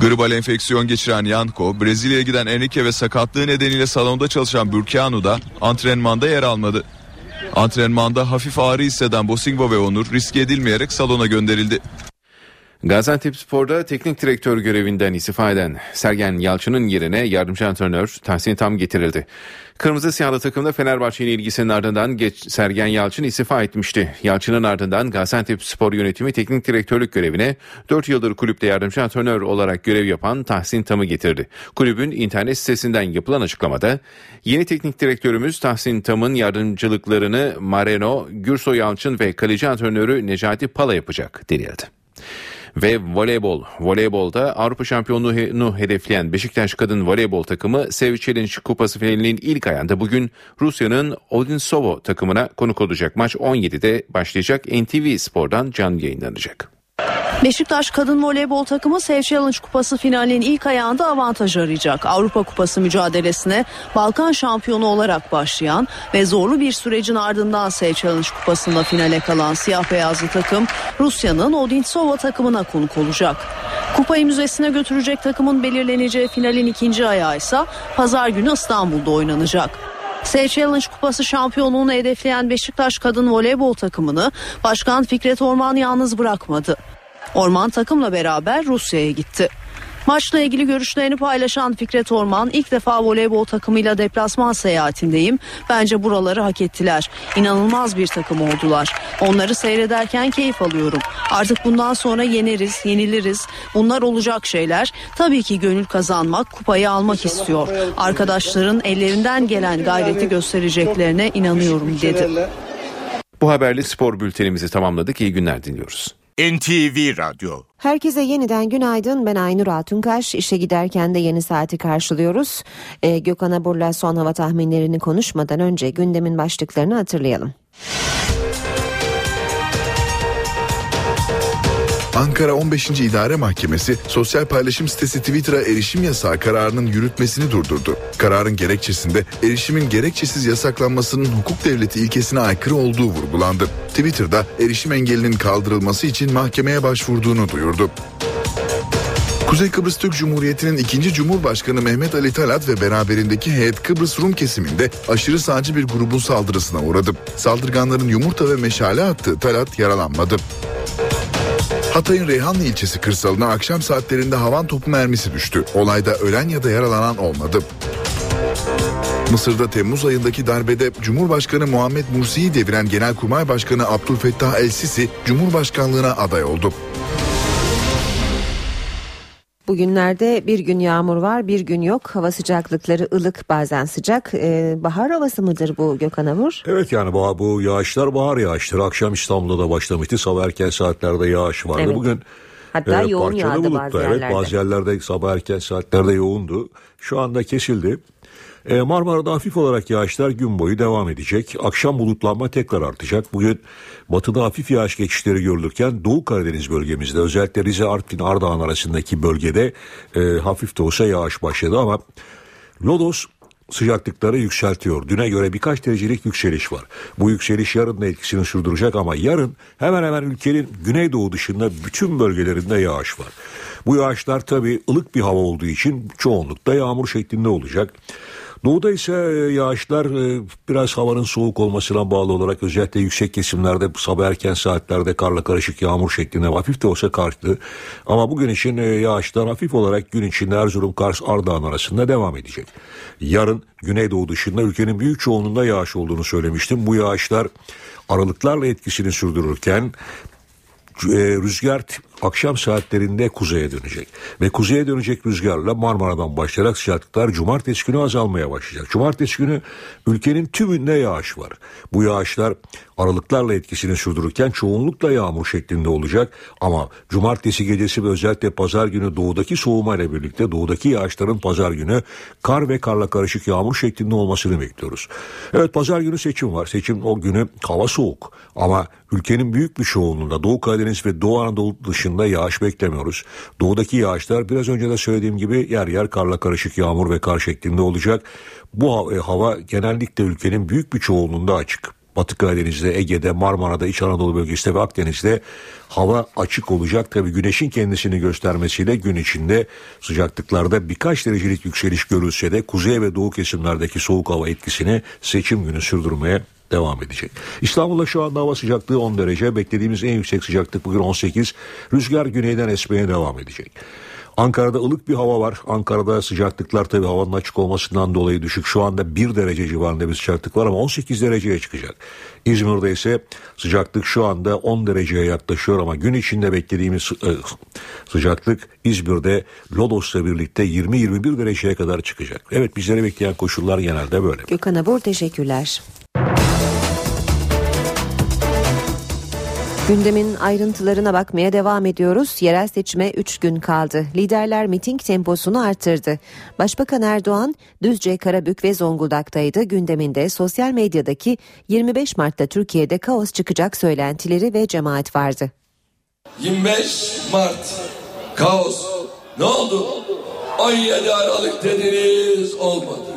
Gribal enfeksiyon geçiren Yanko, Brezilya'ya giden Enrique ve sakatlığı nedeniyle salonda çalışan Burkianu da antrenmanda yer almadı. Antrenmanda hafif ağrı hisseden Bosingo ve Onur riske edilmeyerek salona gönderildi. Gaziantep Spor'da teknik direktör görevinden istifa eden Sergen Yalçın'ın yerine yardımcı antrenör Tahsin Tam getirildi. Kırmızı siyahlı takımda Fenerbahçe ile ilgisinin ardından geç Sergen Yalçın istifa etmişti. Yalçın'ın ardından Gaziantep Spor Yönetimi teknik direktörlük görevine 4 yıldır kulüpte yardımcı antrenör olarak görev yapan Tahsin Tam'ı getirdi. Kulübün internet sitesinden yapılan açıklamada yeni teknik direktörümüz Tahsin Tam'ın yardımcılıklarını Mareno, Gürsoy Yalçın ve kaleci antrenörü Necati Pala yapacak denildi. Ve voleybol. Voleybolda Avrupa şampiyonluğunu hedefleyen Beşiktaş kadın voleybol takımı Sev Challenge Kupası finalinin ilk ayında bugün Rusya'nın Odinsovo takımına konuk olacak. Maç 17'de başlayacak. NTV Spor'dan canlı yayınlanacak. Beşiktaş kadın voleybol takımı Sev Challenge Kupası finalinin ilk ayağında avantaj arayacak. Avrupa Kupası mücadelesine Balkan şampiyonu olarak başlayan ve zorlu bir sürecin ardından Sev Challenge Kupası'nda finale kalan siyah beyazlı takım Rusya'nın Odintsova takımına konuk olacak. Kupayı müzesine götürecek takımın belirleneceği finalin ikinci ayağı ise pazar günü İstanbul'da oynanacak. S Challenge Kupası şampiyonluğunu hedefleyen Beşiktaş kadın voleybol takımını Başkan Fikret Orman yalnız bırakmadı. Orman takımla beraber Rusya'ya gitti. Maçla ilgili görüşlerini paylaşan Fikret Orman ilk defa voleybol takımıyla deplasman seyahatindeyim. Bence buraları hak ettiler. İnanılmaz bir takım oldular. Onları seyrederken keyif alıyorum. Artık bundan sonra yeneriz, yeniliriz. Bunlar olacak şeyler. Tabii ki gönül kazanmak, kupayı almak istiyor. Arkadaşların ellerinden gelen gayreti göstereceklerine inanıyorum dedi. Bu haberle spor bültenimizi tamamladık. İyi günler diliyoruz. NTV Radyo Herkese yeniden günaydın. Ben Aynur Altunkaş. İşe giderken de yeni saati karşılıyoruz. Ee, Gökhan Abur'la son hava tahminlerini konuşmadan önce gündemin başlıklarını hatırlayalım. Ankara 15. İdare Mahkemesi sosyal paylaşım sitesi Twitter'a erişim yasağı kararının yürütmesini durdurdu. Kararın gerekçesinde erişimin gerekçesiz yasaklanmasının hukuk devleti ilkesine aykırı olduğu vurgulandı. Twitter'da erişim engelinin kaldırılması için mahkemeye başvurduğunu duyurdu. Kuzey Kıbrıs Türk Cumhuriyeti'nin ikinci Cumhurbaşkanı Mehmet Ali Talat ve beraberindeki heyet Kıbrıs Rum kesiminde aşırı sağcı bir grubun saldırısına uğradı. Saldırganların yumurta ve meşale attığı Talat yaralanmadı. Hatay'ın Reyhanlı ilçesi kırsalına akşam saatlerinde havan topu mermisi düştü. Olayda ölen ya da yaralanan olmadı. Mısır'da Temmuz ayındaki darbede Cumhurbaşkanı Muhammed Mursi'yi deviren Genelkurmay Başkanı Abdülfettah El-Sisi Cumhurbaşkanlığına aday oldu. Bugünlerde bir gün yağmur var bir gün yok. Hava sıcaklıkları ılık bazen sıcak. Ee, bahar havası mıdır bu Gökhan Avur? Evet yani bu, bu yağışlar bahar yağışları. Akşam İstanbul'da da başlamıştı. Sabah erken saatlerde yağış vardı. Evet. Bugün Hatta e, yoğun yağdı bulutlu. bazı evet, yerlerde. Bazı yerlerde sabah erken saatlerde yoğundu. Şu anda kesildi. E, Marmara'da hafif olarak yağışlar gün boyu devam edecek. Akşam bulutlanma tekrar artacak. Bugün batıda hafif yağış geçişleri görülürken Doğu Karadeniz bölgemizde özellikle Rize, Artvin, Ardahan arasındaki bölgede e, hafif de olsa yağış başladı ama Lodos sıcaklıkları yükseltiyor. Düne göre birkaç derecelik yükseliş var. Bu yükseliş yarın da etkisini sürdürecek ama yarın hemen hemen ülkenin güneydoğu dışında bütün bölgelerinde yağış var. Bu yağışlar tabii ılık bir hava olduğu için çoğunlukta yağmur şeklinde olacak. Doğuda ise e, yağışlar e, biraz havanın soğuk olmasına bağlı olarak özellikle yüksek kesimlerde sabah erken saatlerde karla karışık yağmur şeklinde hafif de olsa karşılı. Ama bugün için e, yağışlar hafif olarak gün içinde Erzurum, Kars, Ardahan arasında devam edecek. Yarın Güneydoğu dışında ülkenin büyük çoğunluğunda yağış olduğunu söylemiştim. Bu yağışlar aralıklarla etkisini sürdürürken rüzgar akşam saatlerinde kuzeye dönecek. Ve kuzeye dönecek rüzgarla Marmara'dan başlayarak sıcaklıklar cumartesi günü azalmaya başlayacak. Cumartesi günü ülkenin tümünde yağış var. Bu yağışlar aralıklarla etkisini sürdürürken çoğunlukla yağmur şeklinde olacak. Ama cumartesi gecesi ve özellikle pazar günü doğudaki soğumayla birlikte doğudaki yağışların pazar günü kar ve karla karışık yağmur şeklinde olmasını bekliyoruz. Evet pazar günü seçim var. Seçim o günü hava soğuk ama ülkenin büyük bir çoğunluğunda Doğu Karadeniz ve Doğu Anadolu dışında yağış beklemiyoruz. Doğudaki yağışlar biraz önce de söylediğim gibi yer yer karla karışık yağmur ve kar şeklinde olacak. Bu e, hava genellikle ülkenin büyük bir çoğunluğunda açık. Batı Karadeniz'de, Ege'de, Marmara'da, İç Anadolu bölgesinde ve Akdeniz'de hava açık olacak. Tabii güneşin kendisini göstermesiyle gün içinde sıcaklıklarda birkaç derecelik yükseliş görülse de kuzey ve doğu kesimlerdeki soğuk hava etkisini seçim günü sürdürmeye devam edecek. İstanbul'da şu anda hava sıcaklığı 10 derece. Beklediğimiz en yüksek sıcaklık bugün 18. Rüzgar güneyden esmeye devam edecek. Ankara'da ılık bir hava var. Ankara'da sıcaklıklar tabii havanın açık olmasından dolayı düşük. Şu anda 1 derece civarında bir sıcaklık var ama 18 dereceye çıkacak. İzmir'de ise sıcaklık şu anda 10 dereceye yaklaşıyor ama gün içinde beklediğimiz e, sıcaklık İzmir'de Lodos'la birlikte 20-21 dereceye kadar çıkacak. Evet bizleri bekleyen koşullar genelde böyle. Gökhan Abur teşekkürler. Gündemin ayrıntılarına bakmaya devam ediyoruz. Yerel seçime 3 gün kaldı. Liderler miting temposunu arttırdı. Başbakan Erdoğan Düzce, Karabük ve Zonguldak'taydı. Gündeminde sosyal medyadaki 25 Mart'ta Türkiye'de kaos çıkacak söylentileri ve cemaat vardı. 25 Mart kaos ne oldu? 17 Aralık dediniz olmadı.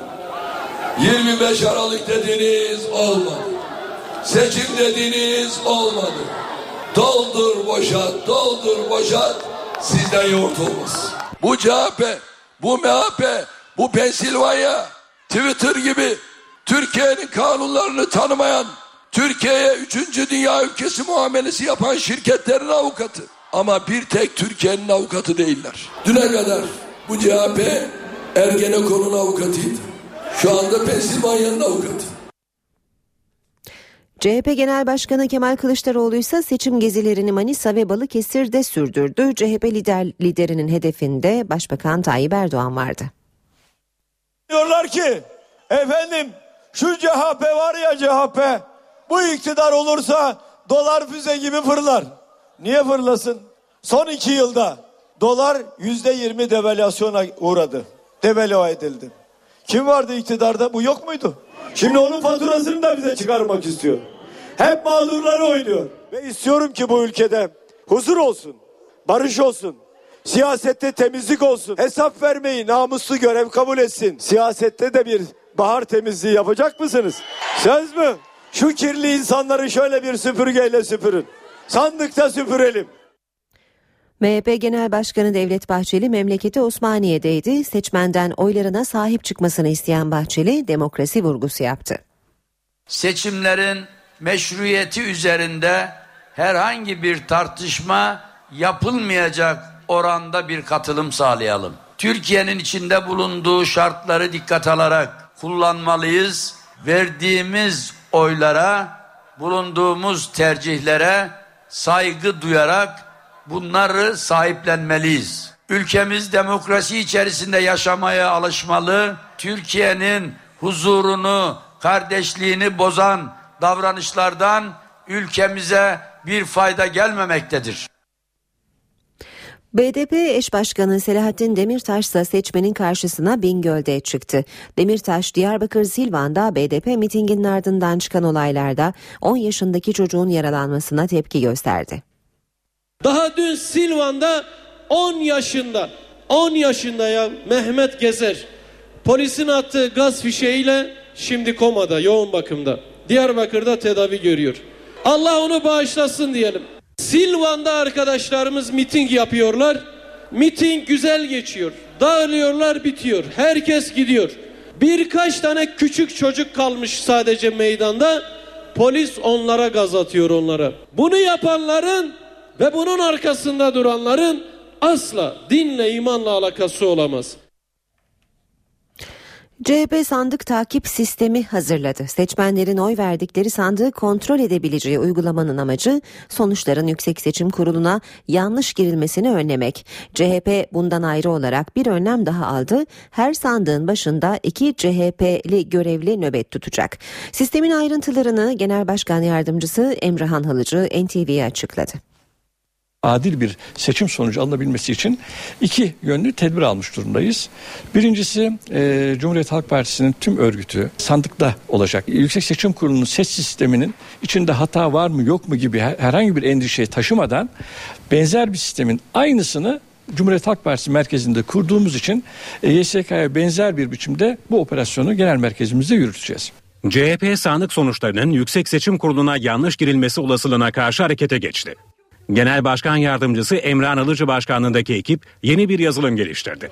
25 Aralık dediniz olmadı. Seçim dediniz olmadı. Doldur boşalt, doldur boşalt. Sizden yoğurt olmaz. Bu CHP, bu MHP, bu Pensilvanya, Twitter gibi Türkiye'nin kanunlarını tanımayan, Türkiye'ye üçüncü dünya ülkesi muamelesi yapan şirketlerin avukatı. Ama bir tek Türkiye'nin avukatı değiller. Düne kadar bu CHP Ergenekon'un avukatıydı. Şu anda Pensilvanya'nın avukatı. CHP Genel Başkanı Kemal Kılıçdaroğlu ise seçim gezilerini Manisa ve Balıkesir'de sürdürdü. CHP lider, liderinin hedefinde Başbakan Tayyip Erdoğan vardı. Diyorlar ki efendim şu CHP var ya CHP bu iktidar olursa dolar füze gibi fırlar. Niye fırlasın? Son iki yılda dolar yüzde yirmi devalüasyona uğradı. Devalüe edildi. Kim vardı iktidarda? Bu yok muydu? Şimdi onun faturasını da bize çıkarmak istiyor. Hep mağdurları oynuyor. Ve istiyorum ki bu ülkede huzur olsun, barış olsun, Siyasette temizlik olsun. Hesap vermeyi namuslu görev kabul etsin. Siyasette de bir bahar temizliği yapacak mısınız? Söz mü? Şu kirli insanları şöyle bir süpürgeyle süpürün. Sandıkta süpürelim. MHP Genel Başkanı Devlet Bahçeli memleketi Osmaniye'deydi. Seçmenden oylarına sahip çıkmasını isteyen Bahçeli demokrasi vurgusu yaptı. seçimlerin meşruiyeti üzerinde herhangi bir tartışma yapılmayacak oranda bir katılım sağlayalım. Türkiye'nin içinde bulunduğu şartları dikkat alarak kullanmalıyız. Verdiğimiz oylara, bulunduğumuz tercihlere saygı duyarak bunları sahiplenmeliyiz. Ülkemiz demokrasi içerisinde yaşamaya alışmalı. Türkiye'nin huzurunu, kardeşliğini bozan davranışlardan ülkemize bir fayda gelmemektedir. BDP eş başkanı Selahattin Demirtaş ise seçmenin karşısına Bingöl'de çıktı. Demirtaş Diyarbakır Silvan'da BDP mitinginin ardından çıkan olaylarda 10 yaşındaki çocuğun yaralanmasına tepki gösterdi. Daha dün Silvan'da 10 yaşında 10 yaşında ya Mehmet Gezer polisin attığı gaz fişeğiyle şimdi komada yoğun bakımda. Diyarbakır'da tedavi görüyor. Allah onu bağışlasın diyelim. Silvan'da arkadaşlarımız miting yapıyorlar. Miting güzel geçiyor. Dağılıyorlar bitiyor. Herkes gidiyor. Birkaç tane küçük çocuk kalmış sadece meydanda. Polis onlara gaz atıyor onlara. Bunu yapanların ve bunun arkasında duranların asla dinle imanla alakası olamaz. CHP sandık takip sistemi hazırladı. Seçmenlerin oy verdikleri sandığı kontrol edebileceği uygulamanın amacı sonuçların Yüksek Seçim Kurulu'na yanlış girilmesini önlemek. CHP bundan ayrı olarak bir önlem daha aldı. Her sandığın başında iki CHP'li görevli nöbet tutacak. Sistemin ayrıntılarını Genel Başkan Yardımcısı Emrahan Halıcı NTV'ye açıkladı adil bir seçim sonucu alınabilmesi için iki yönlü tedbir almış durumdayız. Birincisi e, Cumhuriyet Halk Partisi'nin tüm örgütü sandıkta olacak. Yüksek Seçim Kurulu'nun ses sisteminin içinde hata var mı yok mu gibi herhangi bir endişe taşımadan benzer bir sistemin aynısını Cumhuriyet Halk Partisi merkezinde kurduğumuz için e, YSK'ya benzer bir biçimde bu operasyonu genel merkezimizde yürüteceğiz. CHP sandık sonuçlarının Yüksek Seçim Kurulu'na yanlış girilmesi olasılığına karşı harekete geçti. Genel Başkan Yardımcısı Emran Alıcı Başkanlığındaki ekip yeni bir yazılım geliştirdi.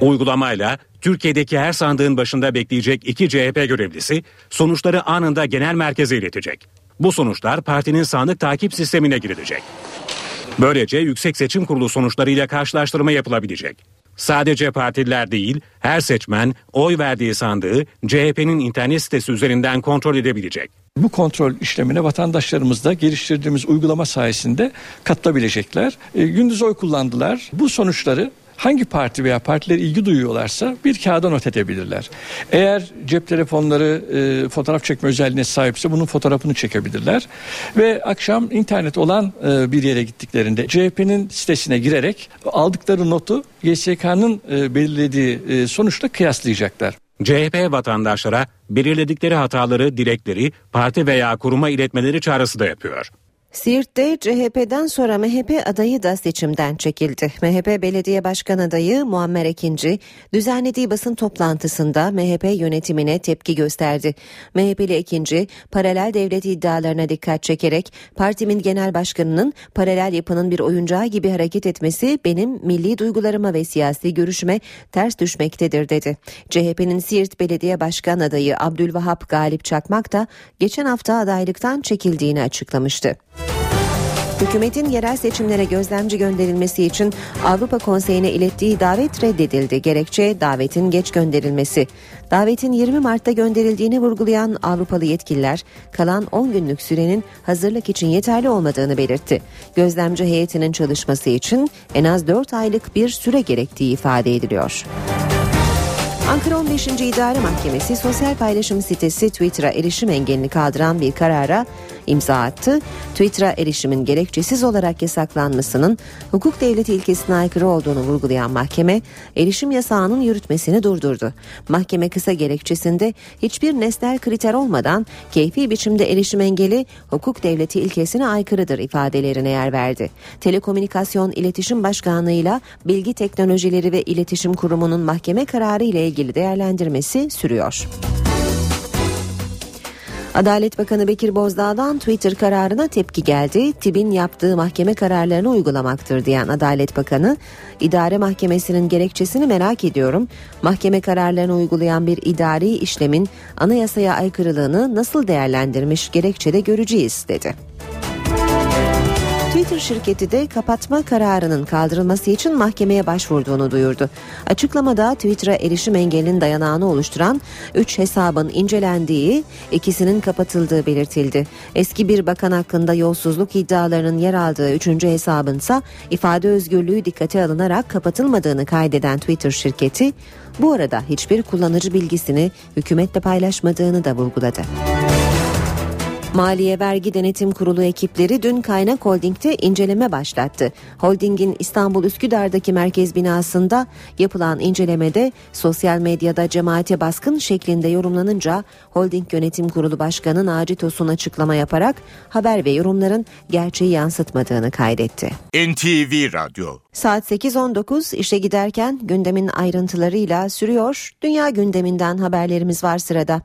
Uygulamayla Türkiye'deki her sandığın başında bekleyecek iki CHP görevlisi sonuçları anında genel merkeze iletecek. Bu sonuçlar partinin sandık takip sistemine girilecek. Böylece Yüksek Seçim Kurulu sonuçlarıyla karşılaştırma yapılabilecek. Sadece partililer değil, her seçmen oy verdiği sandığı CHP'nin internet sitesi üzerinden kontrol edebilecek. Bu kontrol işlemine vatandaşlarımız da geliştirdiğimiz uygulama sayesinde katılabilecekler. E, gündüz oy kullandılar. Bu sonuçları hangi parti veya partiler ilgi duyuyorlarsa bir kağıda not edebilirler. Eğer cep telefonları e, fotoğraf çekme özelliğine sahipse bunun fotoğrafını çekebilirler. Ve akşam internet olan e, bir yere gittiklerinde CHP'nin sitesine girerek aldıkları notu YSK'nın e, belirlediği e, sonuçla kıyaslayacaklar. CHP vatandaşlara belirledikleri hataları, dilekleri parti veya kuruma iletmeleri çağrısı da yapıyor. Siirt'te CHP'den sonra MHP adayı da seçimden çekildi. MHP Belediye Başkan adayı Muammer Ekinci düzenlediği basın toplantısında MHP yönetimine tepki gösterdi. MHP'li Ekinci paralel devlet iddialarına dikkat çekerek partimin genel başkanının paralel yapının bir oyuncağı gibi hareket etmesi benim milli duygularıma ve siyasi görüşüme ters düşmektedir dedi. CHP'nin Siirt Belediye Başkan adayı Abdülvahap Galip Çakmak da geçen hafta adaylıktan çekildiğini açıklamıştı. Hükümetin yerel seçimlere gözlemci gönderilmesi için Avrupa Konseyi'ne ilettiği davet reddedildi. Gerekçe davetin geç gönderilmesi. Davetin 20 Mart'ta gönderildiğini vurgulayan Avrupalı yetkililer kalan 10 günlük sürenin hazırlık için yeterli olmadığını belirtti. Gözlemci heyetinin çalışması için en az 4 aylık bir süre gerektiği ifade ediliyor. Ankara 15. İdare Mahkemesi sosyal paylaşım sitesi Twitter'a erişim engelini kaldıran bir karara imza attı. Twitter'a erişimin gerekçesiz olarak yasaklanmasının hukuk devleti ilkesine aykırı olduğunu vurgulayan mahkeme erişim yasağının yürütmesini durdurdu. Mahkeme kısa gerekçesinde hiçbir nesnel kriter olmadan keyfi biçimde erişim engeli hukuk devleti ilkesine aykırıdır ifadelerine yer verdi. Telekomünikasyon İletişim Başkanlığı'yla Bilgi Teknolojileri ve İletişim Kurumu'nun mahkeme kararı ile ilgili değerlendirmesi sürüyor. Adalet Bakanı Bekir Bozdağ'dan Twitter kararına tepki geldi. TİB'in yaptığı mahkeme kararlarını uygulamaktır diyen Adalet Bakanı, idare mahkemesinin gerekçesini merak ediyorum. Mahkeme kararlarını uygulayan bir idari işlemin anayasaya aykırılığını nasıl değerlendirmiş gerekçede göreceğiz dedi. Twitter şirketi de kapatma kararının kaldırılması için mahkemeye başvurduğunu duyurdu. Açıklamada Twitter'a erişim engelinin dayanağını oluşturan 3 hesabın incelendiği, ikisinin kapatıldığı belirtildi. Eski bir bakan hakkında yolsuzluk iddialarının yer aldığı 3. hesabınsa ifade özgürlüğü dikkate alınarak kapatılmadığını kaydeden Twitter şirketi, bu arada hiçbir kullanıcı bilgisini hükümetle paylaşmadığını da vurguladı. Maliye Vergi Denetim Kurulu ekipleri dün Kaynak Holding'de inceleme başlattı. Holding'in İstanbul Üsküdar'daki merkez binasında yapılan incelemede sosyal medyada cemaate baskın şeklinde yorumlanınca Holding Yönetim Kurulu Başkanı Naci Tosun açıklama yaparak haber ve yorumların gerçeği yansıtmadığını kaydetti. NTV Radyo Saat 8.19 işe giderken gündemin ayrıntılarıyla sürüyor. Dünya gündeminden haberlerimiz var sırada.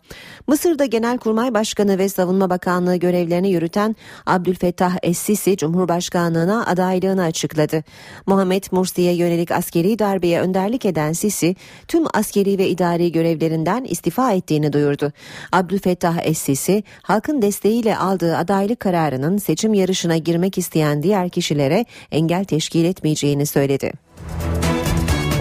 Mısır'da Genelkurmay Başkanı ve Savunma Bakanlığı görevlerini yürüten Abdülfettah Es-Sisi Cumhurbaşkanlığına adaylığını açıkladı. Muhammed Mursi'ye yönelik askeri darbeye önderlik eden Sisi tüm askeri ve idari görevlerinden istifa ettiğini duyurdu. Abdülfettah Es-Sisi halkın desteğiyle aldığı adaylık kararının seçim yarışına girmek isteyen diğer kişilere engel teşkil etmeyeceğini söyledi.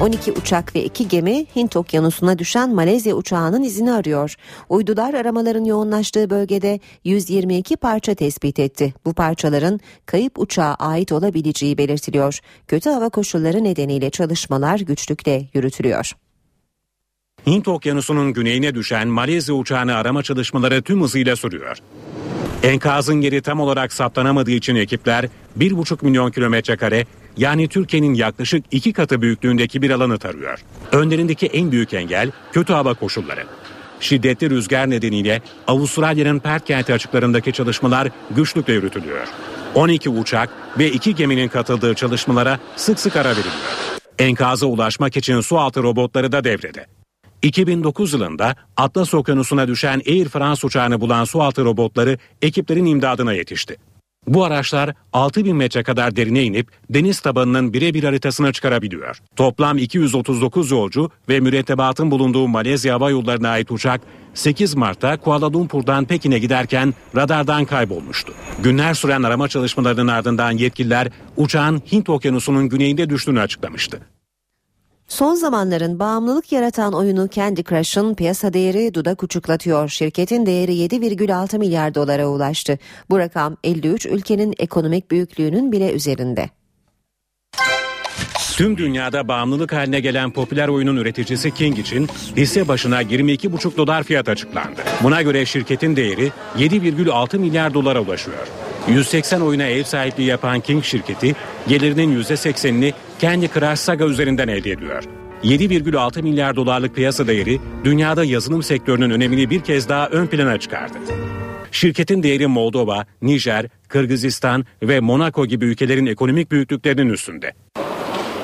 12 uçak ve 2 gemi Hint okyanusuna düşen Malezya uçağının izini arıyor. Uydular aramaların yoğunlaştığı bölgede 122 parça tespit etti. Bu parçaların kayıp uçağa ait olabileceği belirtiliyor. Kötü hava koşulları nedeniyle çalışmalar güçlükle yürütülüyor. Hint okyanusunun güneyine düşen Malezya uçağını arama çalışmaları tüm hızıyla sürüyor. Enkazın yeri tam olarak saptanamadığı için ekipler 1,5 milyon kilometre kare yani Türkiye'nin yaklaşık iki katı büyüklüğündeki bir alanı tarıyor. Önlerindeki en büyük engel kötü hava koşulları. Şiddetli rüzgar nedeniyle Avustralya'nın Perth kenti açıklarındaki çalışmalar güçlükle yürütülüyor. 12 uçak ve 2 geminin katıldığı çalışmalara sık sık ara veriliyor. Enkaza ulaşmak için su altı robotları da devrede. 2009 yılında Atlas Okyanusu'na düşen Air France uçağını bulan sualtı robotları ekiplerin imdadına yetişti. Bu araçlar 6000 metre kadar derine inip deniz tabanının birebir haritasına çıkarabiliyor. Toplam 239 yolcu ve mürettebatın bulunduğu Malezya Hava Yolları'na ait uçak 8 Mart'ta Kuala Lumpur'dan Pekin'e giderken radardan kaybolmuştu. Günler süren arama çalışmalarının ardından yetkililer uçağın Hint Okyanusu'nun güneyinde düştüğünü açıklamıştı. Son zamanların bağımlılık yaratan oyunu Candy Crush'ın piyasa değeri dudak uçuklatıyor. Şirketin değeri 7,6 milyar dolara ulaştı. Bu rakam 53 ülkenin ekonomik büyüklüğünün bile üzerinde. Tüm dünyada bağımlılık haline gelen popüler oyunun üreticisi King için hisse başına 22,5 dolar fiyat açıklandı. Buna göre şirketin değeri 7,6 milyar dolara ulaşıyor. 180 oyuna ev sahipliği yapan King şirketi gelirinin %80'ini Candy Crush Saga üzerinden elde ediyor. 7,6 milyar dolarlık piyasa değeri dünyada yazılım sektörünün önemini bir kez daha ön plana çıkardı. Şirketin değeri Moldova, Nijer, Kırgızistan ve Monaco gibi ülkelerin ekonomik büyüklüklerinin üstünde.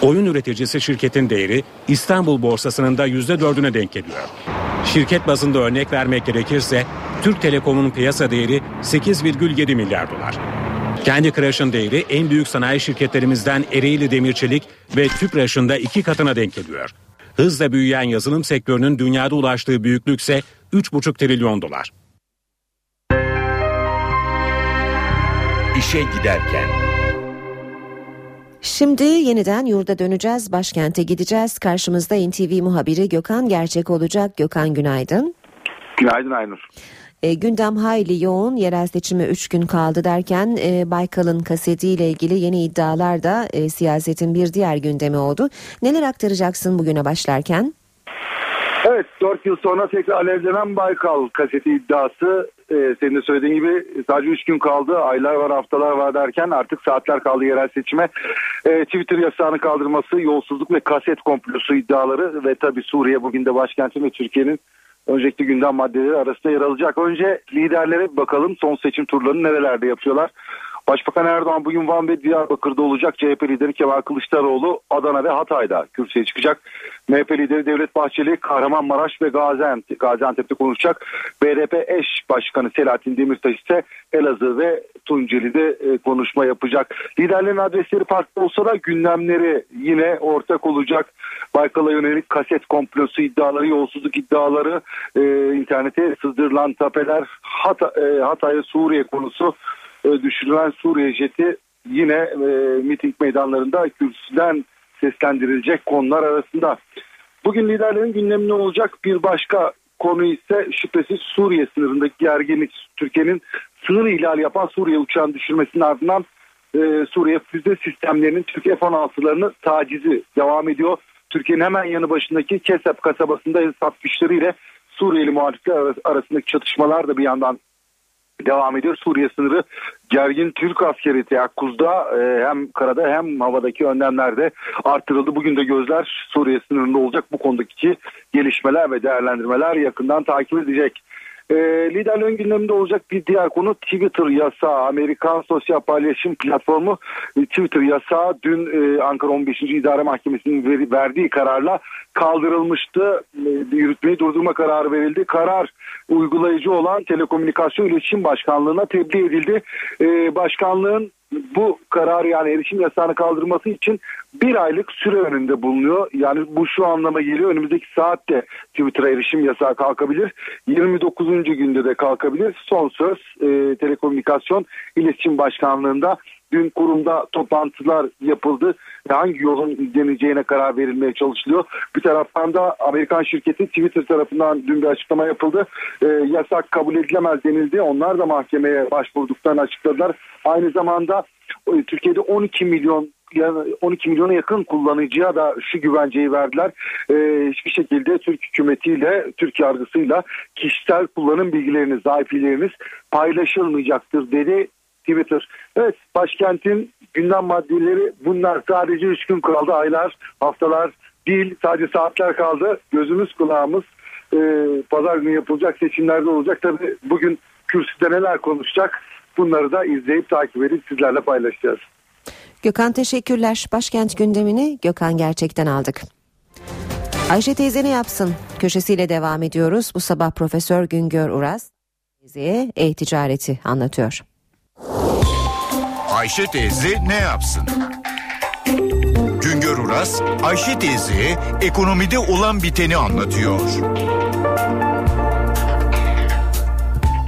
Oyun üreticisi şirketin değeri İstanbul borsasının da %4'üne denk geliyor. Şirket bazında örnek vermek gerekirse Türk Telekom'un piyasa değeri 8,7 milyar dolar. Kendi Crush'ın değeri en büyük sanayi şirketlerimizden Ereğli Demirçelik ve Tüpraş'ın da iki katına denk geliyor. Hızla büyüyen yazılım sektörünün dünyada ulaştığı büyüklük ise 3,5 trilyon dolar. İşe giderken Şimdi yeniden yurda döneceğiz, başkente gideceğiz. Karşımızda NTV muhabiri Gökhan Gerçek olacak. Gökhan günaydın. Günaydın Aynur. E, gündem hayli yoğun. Yerel seçime 3 gün kaldı derken e, Baykal'ın kasetiyle ilgili yeni iddialar da e, siyasetin bir diğer gündemi oldu. Neler aktaracaksın bugüne başlarken? Evet 4 yıl sonra tekrar alevlenen Baykal kaseti iddiası e, senin de söylediğin gibi sadece 3 gün kaldı. Aylar var haftalar var derken artık saatler kaldı yerel seçime. E, Twitter yasağını kaldırması, yolsuzluk ve kaset komplosu iddiaları ve tabii Suriye bugün de başkenti ve Türkiye'nin öncelikli gündem maddeleri arasında yer alacak. Önce liderlere bakalım son seçim turlarını nerelerde yapıyorlar. Başbakan Erdoğan bugün Van ve Diyarbakır'da olacak. CHP lideri Kemal Kılıçdaroğlu Adana ve Hatay'da kürsüye çıkacak. MHP lideri Devlet Bahçeli Kahramanmaraş ve Gaziantep, Gaziantep'te konuşacak. BDP eş başkanı Selahattin Demirtaş ise Elazığ ve Tunceli'de e, konuşma yapacak. Liderlerin adresleri farklı olsa da gündemleri yine ortak olacak. Baykal'a yönelik kaset komplosu iddiaları, yolsuzluk iddiaları, e, internete sızdırılan tapeler, Hat e, Hatay Suriye konusu düşürülen Suriye jeti yine e, miting meydanlarında kürsüden seslendirilecek konular arasında. Bugün liderlerin gündeminde olacak bir başka konu ise şüphesiz Suriye sınırındaki gerginlik. Türkiye'nin sınır ihlali yapan Suriye uçağını düşürmesinin ardından e, Suriye füze sistemlerinin Türk F-16'larını tacizi devam ediyor. Türkiye'nin hemen yanı başındaki Kesep kasabasında Esad güçleriyle Suriyeli muhalifler arasındaki çatışmalar da bir yandan devam ediyor. Suriye sınırı gergin Türk askeri teyakkuzda e, hem karada hem havadaki önlemlerde artırıldı. Bugün de gözler Suriye sınırında olacak bu konudaki gelişmeler ve değerlendirmeler yakından takip edecek. E, liderlerin gündeminde olacak bir diğer konu Twitter yasağı. Amerikan sosyal paylaşım platformu e, Twitter yasağı dün e, Ankara 15. İdare Mahkemesi'nin veri, verdiği kararla kaldırılmıştı. E, yürütmeyi durdurma kararı verildi. Karar uygulayıcı olan Telekomünikasyon İletişim Başkanlığı'na tebliğ edildi. E, başkanlığın bu kararı yani erişim yasağını kaldırması için bir aylık süre önünde bulunuyor. Yani bu şu anlama geliyor. Önümüzdeki saatte Twitter'a erişim yasağı kalkabilir. 29. günde de kalkabilir. Son söz e, Telekomünikasyon İletişim Başkanlığı'nda dün kurumda toplantılar yapıldı. Hangi yolun izleneceğine karar verilmeye çalışılıyor. Bir taraftan da Amerikan şirketi Twitter tarafından dün bir açıklama yapıldı. E, yasak kabul edilemez denildi. Onlar da mahkemeye başvurduklarını açıkladılar. Aynı zamanda e, Türkiye'de 12 milyon yani 12 milyona yakın kullanıcıya da şu güvenceyi verdiler. Ee, hiçbir şekilde Türk hükümetiyle, Türk yargısıyla kişisel kullanım bilgileriniz, IP'leriniz paylaşılmayacaktır dedi Twitter. Evet başkentin gündem maddeleri bunlar sadece 3 gün kaldı. Aylar, haftalar değil sadece saatler kaldı. Gözümüz kulağımız e, pazar günü yapılacak seçimlerde olacak. Tabii bugün kürsüde neler konuşacak bunları da izleyip takip edip sizlerle paylaşacağız. Gökhan teşekkürler. Başkent gündemini Gökhan gerçekten aldık. Ayşe teyze ne yapsın? Köşesiyle devam ediyoruz. Bu sabah Profesör Güngör Uras teyzeye e-ticareti anlatıyor. Ayşe teyze ne yapsın? Güngör Uras, Ayşe teyze ekonomide olan biteni anlatıyor.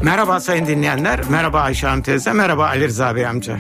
Merhaba sayın dinleyenler, merhaba Ayşe Hanım teyze, merhaba Ali Rıza Bey amca.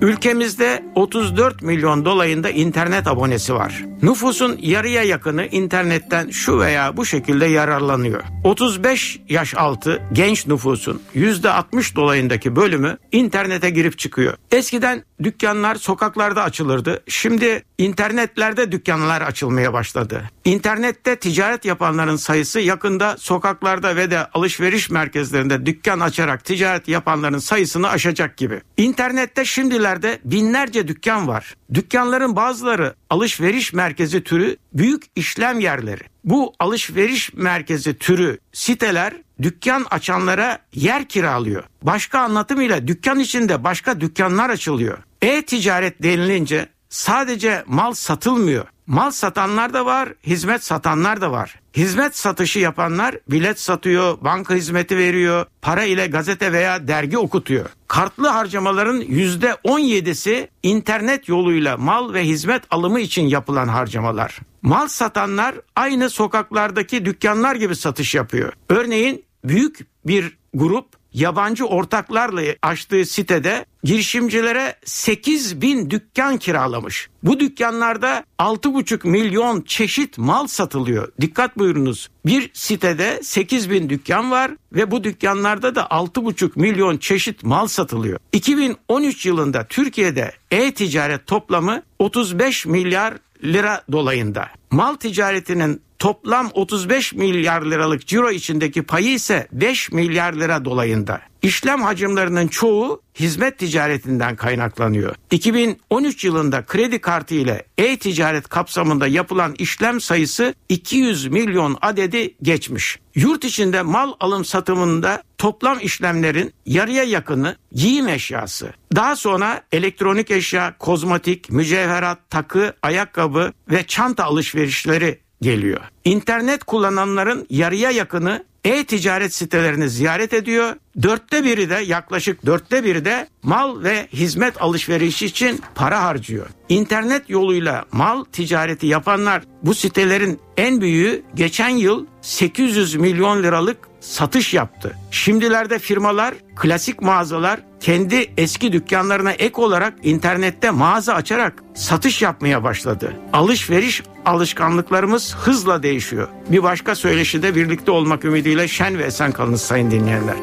Ülkemizde 34 milyon dolayında internet abonesi var. Nüfusun yarıya yakını internetten şu veya bu şekilde yararlanıyor. 35 yaş altı genç nüfusun %60 dolayındaki bölümü internete girip çıkıyor. Eskiden dükkanlar sokaklarda açılırdı. Şimdi internetlerde dükkanlar açılmaya başladı. İnternette ticaret yapanların sayısı yakında sokaklarda ve de alışveriş merkezlerinde dükkan açarak ticaret yapanların sayısını aşacak gibi. İnternette şimdilerde binlerce dükkan var. Dükkanların bazıları alışveriş merkezi türü büyük işlem yerleri. Bu alışveriş merkezi türü siteler dükkan açanlara yer kiralıyor. Başka anlatımıyla dükkan içinde başka dükkanlar açılıyor. E-ticaret denilince sadece mal satılmıyor. Mal satanlar da var, hizmet satanlar da var. Hizmet satışı yapanlar bilet satıyor, banka hizmeti veriyor, para ile gazete veya dergi okutuyor. Kartlı harcamaların %17'si internet yoluyla mal ve hizmet alımı için yapılan harcamalar. Mal satanlar aynı sokaklardaki dükkanlar gibi satış yapıyor. Örneğin büyük bir grup yabancı ortaklarla açtığı sitede girişimcilere 8 bin dükkan kiralamış. Bu dükkanlarda 6,5 milyon çeşit mal satılıyor. Dikkat buyurunuz. Bir sitede 8 bin dükkan var ve bu dükkanlarda da 6,5 milyon çeşit mal satılıyor. 2013 yılında Türkiye'de e-ticaret toplamı 35 milyar lira dolayında. Mal ticaretinin toplam 35 milyar liralık ciro içindeki payı ise 5 milyar lira dolayında. İşlem hacimlerinin çoğu hizmet ticaretinden kaynaklanıyor. 2013 yılında kredi kartı ile e-ticaret kapsamında yapılan işlem sayısı 200 milyon adedi geçmiş. Yurt içinde mal alım satımında toplam işlemlerin yarıya yakını giyim eşyası. Daha sonra elektronik eşya, kozmetik, mücevherat, takı, ayakkabı ve çanta alışverişleri geliyor. İnternet kullananların yarıya yakını e-ticaret sitelerini ziyaret ediyor. Dörtte biri de yaklaşık dörtte biri de mal ve hizmet alışverişi için para harcıyor. İnternet yoluyla mal ticareti yapanlar bu sitelerin en büyüğü geçen yıl 800 milyon liralık satış yaptı. Şimdilerde firmalar, klasik mağazalar kendi eski dükkanlarına ek olarak internette mağaza açarak satış yapmaya başladı. Alışveriş alışkanlıklarımız hızla değişiyor. Bir başka söyleşide birlikte olmak ümidiyle şen ve esen kalınız sayın dinleyenler.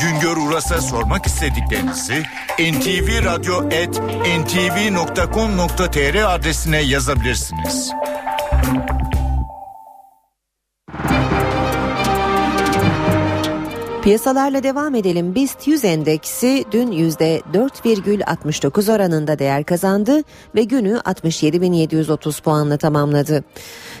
Güngör Uras'a sormak istediklerinizi ntvradio.ntv.com.tr adresine yazabilirsiniz. Piyasalarla devam edelim. BIST 100 endeksi dün %4,69 oranında değer kazandı ve günü 67.730 puanla tamamladı.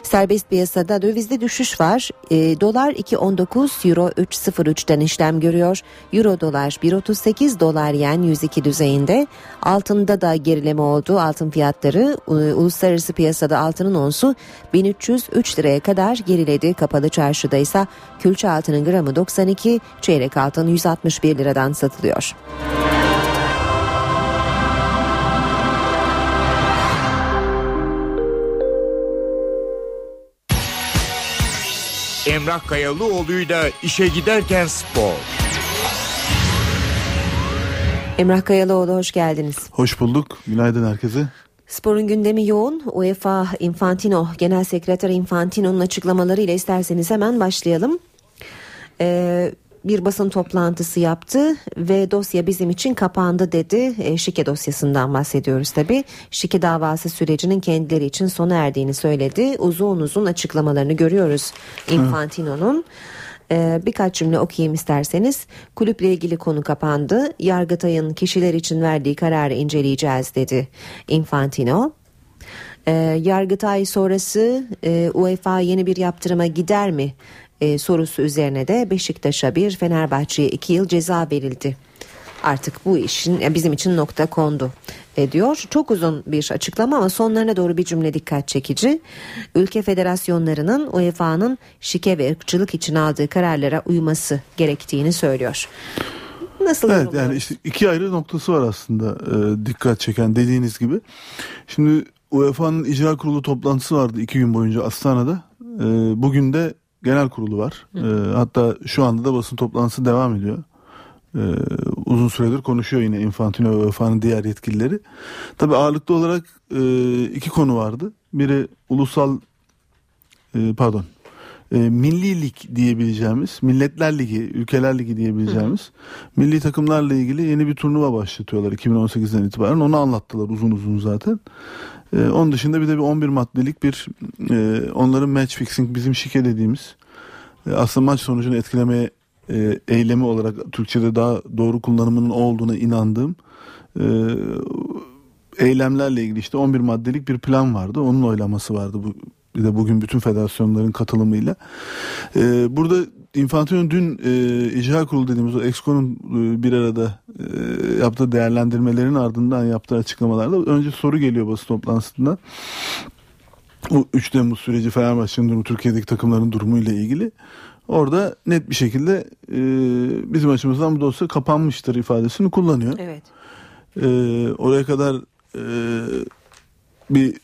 Serbest piyasada dövizde düşüş var. E, dolar 2.19, euro 3.03'ten işlem görüyor. Euro dolar 1.38, dolar yen 102 düzeyinde. Altında da gerileme oldu. Altın fiyatları e, uluslararası piyasada altının onsu 1303 liraya kadar geriledi. Kapalı çarşıda ise külçe altının gramı 92, çeyrek altın 161 liradan satılıyor. Emrah Kayalıoğlu'yla işe giderken spor. Emrah Kayalıoğlu hoş geldiniz. Hoş bulduk. Günaydın herkese. Sporun gündemi yoğun. UEFA Infantino, Genel Sekreter Infantino'nun açıklamalarıyla isterseniz hemen başlayalım. Ee, bir basın toplantısı yaptı ve dosya bizim için kapandı dedi. E, şike dosyasından bahsediyoruz tabi. Şike davası sürecinin kendileri için sona erdiğini söyledi. Uzun uzun açıklamalarını görüyoruz Infantino'nun. Ee, birkaç cümle okuyayım isterseniz. Kulüple ilgili konu kapandı. Yargıtay'ın kişiler için verdiği kararı inceleyeceğiz dedi Infantino. Ee, Yargıtay sonrası e, UEFA yeni bir yaptırıma gider mi e, sorusu üzerine de Beşiktaş'a bir Fenerbahçe'ye iki yıl ceza verildi. Artık bu işin bizim için nokta kondu e, diyor. Çok uzun bir açıklama ama sonlarına doğru bir cümle dikkat çekici. Ülke federasyonlarının UEFA'nın şike ve ırkçılık için aldığı kararlara uyması gerektiğini söylüyor. Nasıl Evet yani işte iki ayrı noktası var aslında e, dikkat çeken dediğiniz gibi. Şimdi UEFA'nın icra kurulu toplantısı vardı iki gün boyunca Astana'da. E, bugün de genel kurulu var. E, hatta şu anda da basın toplantısı devam ediyor. E, uzun süredir konuşuyor yine Infantino ve UEFA'nın diğer yetkilileri. Tabi ağırlıklı olarak e, iki konu vardı. Biri ulusal e, pardon e, milli lig diyebileceğimiz, milletler ligi, ülkeler ligi diyebileceğimiz milli takımlarla ilgili yeni bir turnuva başlatıyorlar 2018'den itibaren. Onu anlattılar uzun uzun zaten. E, onun dışında bir de bir 11 maddelik bir e, onların match fixing bizim şike dediğimiz e, aslında maç sonucunu etkilemeye e, eylemi olarak Türkçe'de daha doğru kullanımının olduğuna inandığım e, eylemlerle ilgili işte 11 maddelik bir plan vardı. Onun oylaması vardı bu bir de bugün bütün federasyonların katılımıyla. Ee, burada Infantino dün e, icra kurulu dediğimiz o Exco'nun e, bir arada e, yaptığı değerlendirmelerin ardından yaptığı açıklamalarda önce soru geliyor basın toplantısında. Bu 3 Temmuz süreci Fenerbahçe'nin durumu, Türkiye'deki takımların durumu ile ilgili. Orada net bir şekilde e, bizim açımızdan bu dosya kapanmıştır ifadesini kullanıyor. Evet. E, oraya kadar e, bir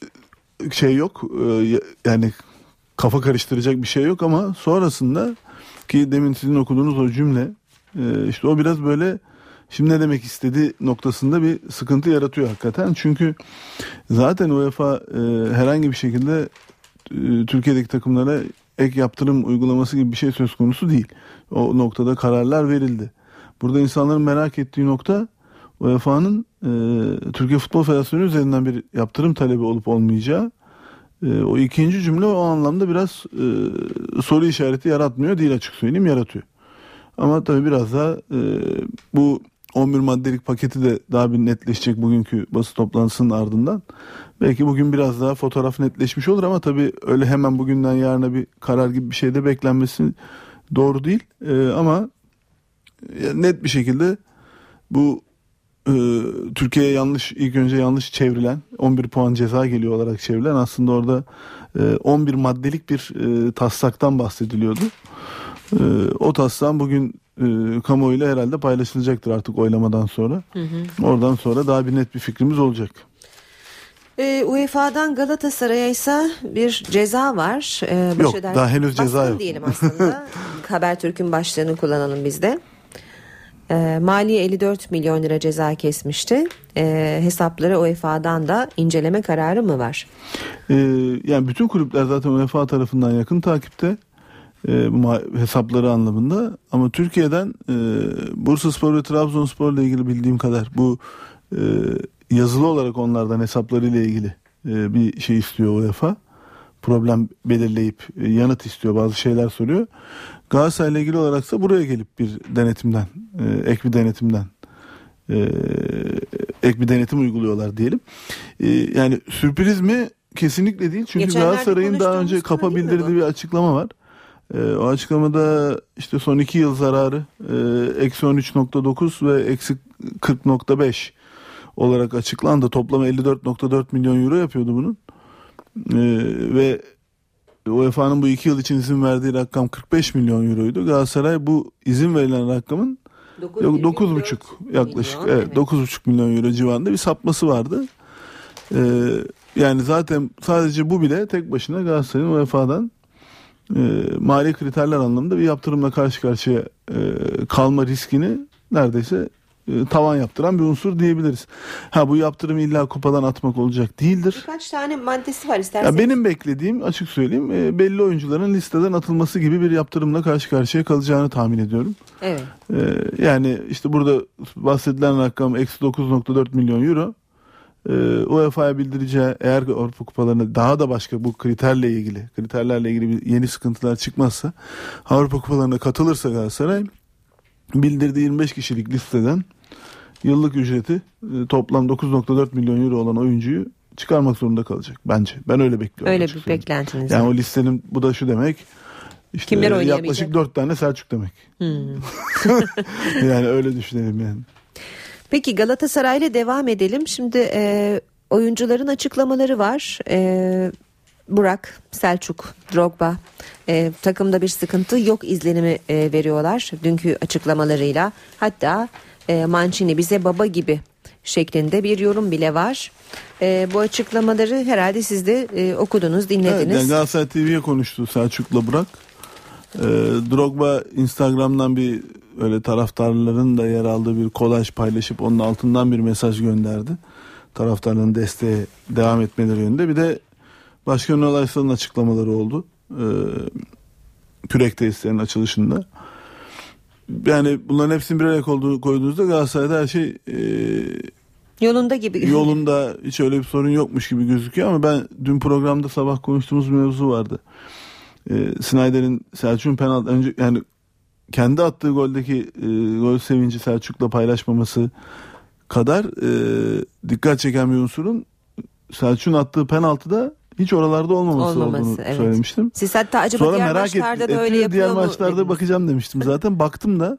şey yok e, yani kafa karıştıracak bir şey yok ama sonrasında ki demin sizin okuduğunuz o cümle e, işte o biraz böyle şimdi ne demek istedi noktasında bir sıkıntı yaratıyor hakikaten çünkü zaten UEFA e, herhangi bir şekilde Türkiye'deki takımlara ek yaptırım uygulaması gibi bir şey söz konusu değil. O noktada kararlar verildi. Burada insanların merak ettiği nokta UEFA'nın e, Türkiye Futbol Federasyonu üzerinden bir yaptırım talebi olup olmayacağı. E, o ikinci cümle o anlamda biraz e, soru işareti yaratmıyor değil açık söyleyeyim yaratıyor. Ama tabii biraz daha e, bu 11 maddelik paketi de daha bir netleşecek bugünkü basın toplantısının ardından. Belki bugün biraz daha fotoğraf netleşmiş olur ama tabii öyle hemen bugünden yarına bir karar gibi bir şeyde beklenmesi doğru değil. E, ama net bir şekilde bu e, Türkiye'ye yanlış ilk önce yanlış çevrilen 11 puan ceza geliyor olarak çevrilen aslında orada e, 11 maddelik bir e, taslaktan bahsediliyordu. E, o taslak bugün e, kamuoyuyla herhalde paylaşılacaktır artık oylamadan sonra. Hı hı. Oradan sonra daha bir net bir fikrimiz olacak. Ee, UEFA'dan Galatasaray'a ise bir ceza var. Ee, Yok, Başeder- daha henüz ceza yok. diyelim aslında. Habertürk'ün başlığını kullanalım biz de. Ee, Maliye 54 milyon lira ceza kesmişti. Ee, hesapları UEFA'dan da inceleme kararı mı var? Ee, yani bütün kulüpler zaten UEFA tarafından yakın takipte e, hesapları anlamında ama Türkiye'den e, Bursaspor ve Trabzonspor ile ilgili bildiğim kadar bu e, yazılı olarak onlardan hesapları ile ilgili e, bir şey istiyor UEFA problem belirleyip e, yanıt istiyor bazı şeyler soruyor Galatasaray'la ilgili olaraksa buraya gelip bir denetimden e, ek bir denetimden e, ek bir denetim uyguluyorlar diyelim. E, yani sürpriz mi? Kesinlikle değil. Çünkü Geçenlerde Galatasaray'ın daha önce kapa bildirdiği bir açıklama var. E, o açıklamada işte son iki yıl zararı eksi 13.9 ve eksi 40.5 olarak açıklandı. Toplam 54.4 milyon euro yapıyordu bunun. E, ve UEFA'nın bu iki yıl için izin verdiği rakam 45 milyon euroydu. Galatasaray bu izin verilen rakamın Dokuz yok, virgül 9,5 yaklaşık milyon, evet, 9,5 milyon euro civarında bir sapması vardı. Ee, yani zaten sadece bu bile tek başına Galatasaray'ın UEFA'dan e, mali kriterler anlamında bir yaptırımla karşı karşıya e, kalma riskini neredeyse e, tavan yaptıran bir unsur diyebiliriz. Ha bu yaptırım illa kupadan atmak olacak değildir. Birkaç tane maddesi var isterseniz. Ya benim beklediğim açık söyleyeyim e, belli oyuncuların listeden atılması gibi bir yaptırımla karşı karşıya kalacağını tahmin ediyorum. Evet. E, yani işte burada bahsedilen rakam eksi 9.4 milyon euro. E, UEFA'ya bildireceği eğer Avrupa kupalarına daha da başka bu kriterle ilgili kriterlerle ilgili bir yeni sıkıntılar çıkmazsa Avrupa kupalarına katılırsa Galatasaray bildirdiği 25 kişilik listeden yıllık ücreti e, toplam 9.4 milyon euro olan oyuncuyu çıkarmak zorunda kalacak bence. Ben öyle bekliyorum. Öyle bir beklentiniz Yani o listenin bu da şu demek. İşte Kimler oynayamayacak? yaklaşık 4 tane Selçuk demek. Hmm. yani öyle düşünelim yani. Peki Galatasaray'la devam edelim. Şimdi e, oyuncuların açıklamaları var. E, Burak, Selçuk, Drogba e, takımda bir sıkıntı yok izlenimi e, veriyorlar dünkü açıklamalarıyla. Hatta e, Mancini bize baba gibi şeklinde bir yorum bile var. E, bu açıklamaları herhalde siz de e, okudunuz, Evet, dinlediniz. yani Galatasaray TV'ye konuştu Selçuk'la Burak. Ee, Drogba Instagram'dan bir öyle taraftarların da yer aldığı bir kolaj paylaşıp onun altından bir mesaj gönderdi. Taraftarların desteğe devam etmeleri yönünde. Bir de Başkan Ünal Aysal'ın açıklamaları oldu. Ee, kürek tesislerinin açılışında. Yani bunların hepsini bir araya koyduğu- koyduğunuzda Galatasaray'da her şey e, Yolunda gibi. yolunda hiç öyle bir sorun yokmuş gibi gözüküyor ama ben dün programda sabah konuştuğumuz bir mevzu vardı. Ee, Snyder'in Selçuk'un penaltı önce yani kendi attığı goldeki e, gol sevinci Selçuk'la paylaşmaması kadar e, dikkat çeken bir unsurun Selçuk'un attığı penaltıda hiç oralarda olmaması, Olmaması, olduğunu evet. söylemiştim. Siz hatta acaba Sonra diğer merak maçlarda et- da öyle yapıyor diğer mu? maçlarda dediniz? bakacağım demiştim zaten. Baktım da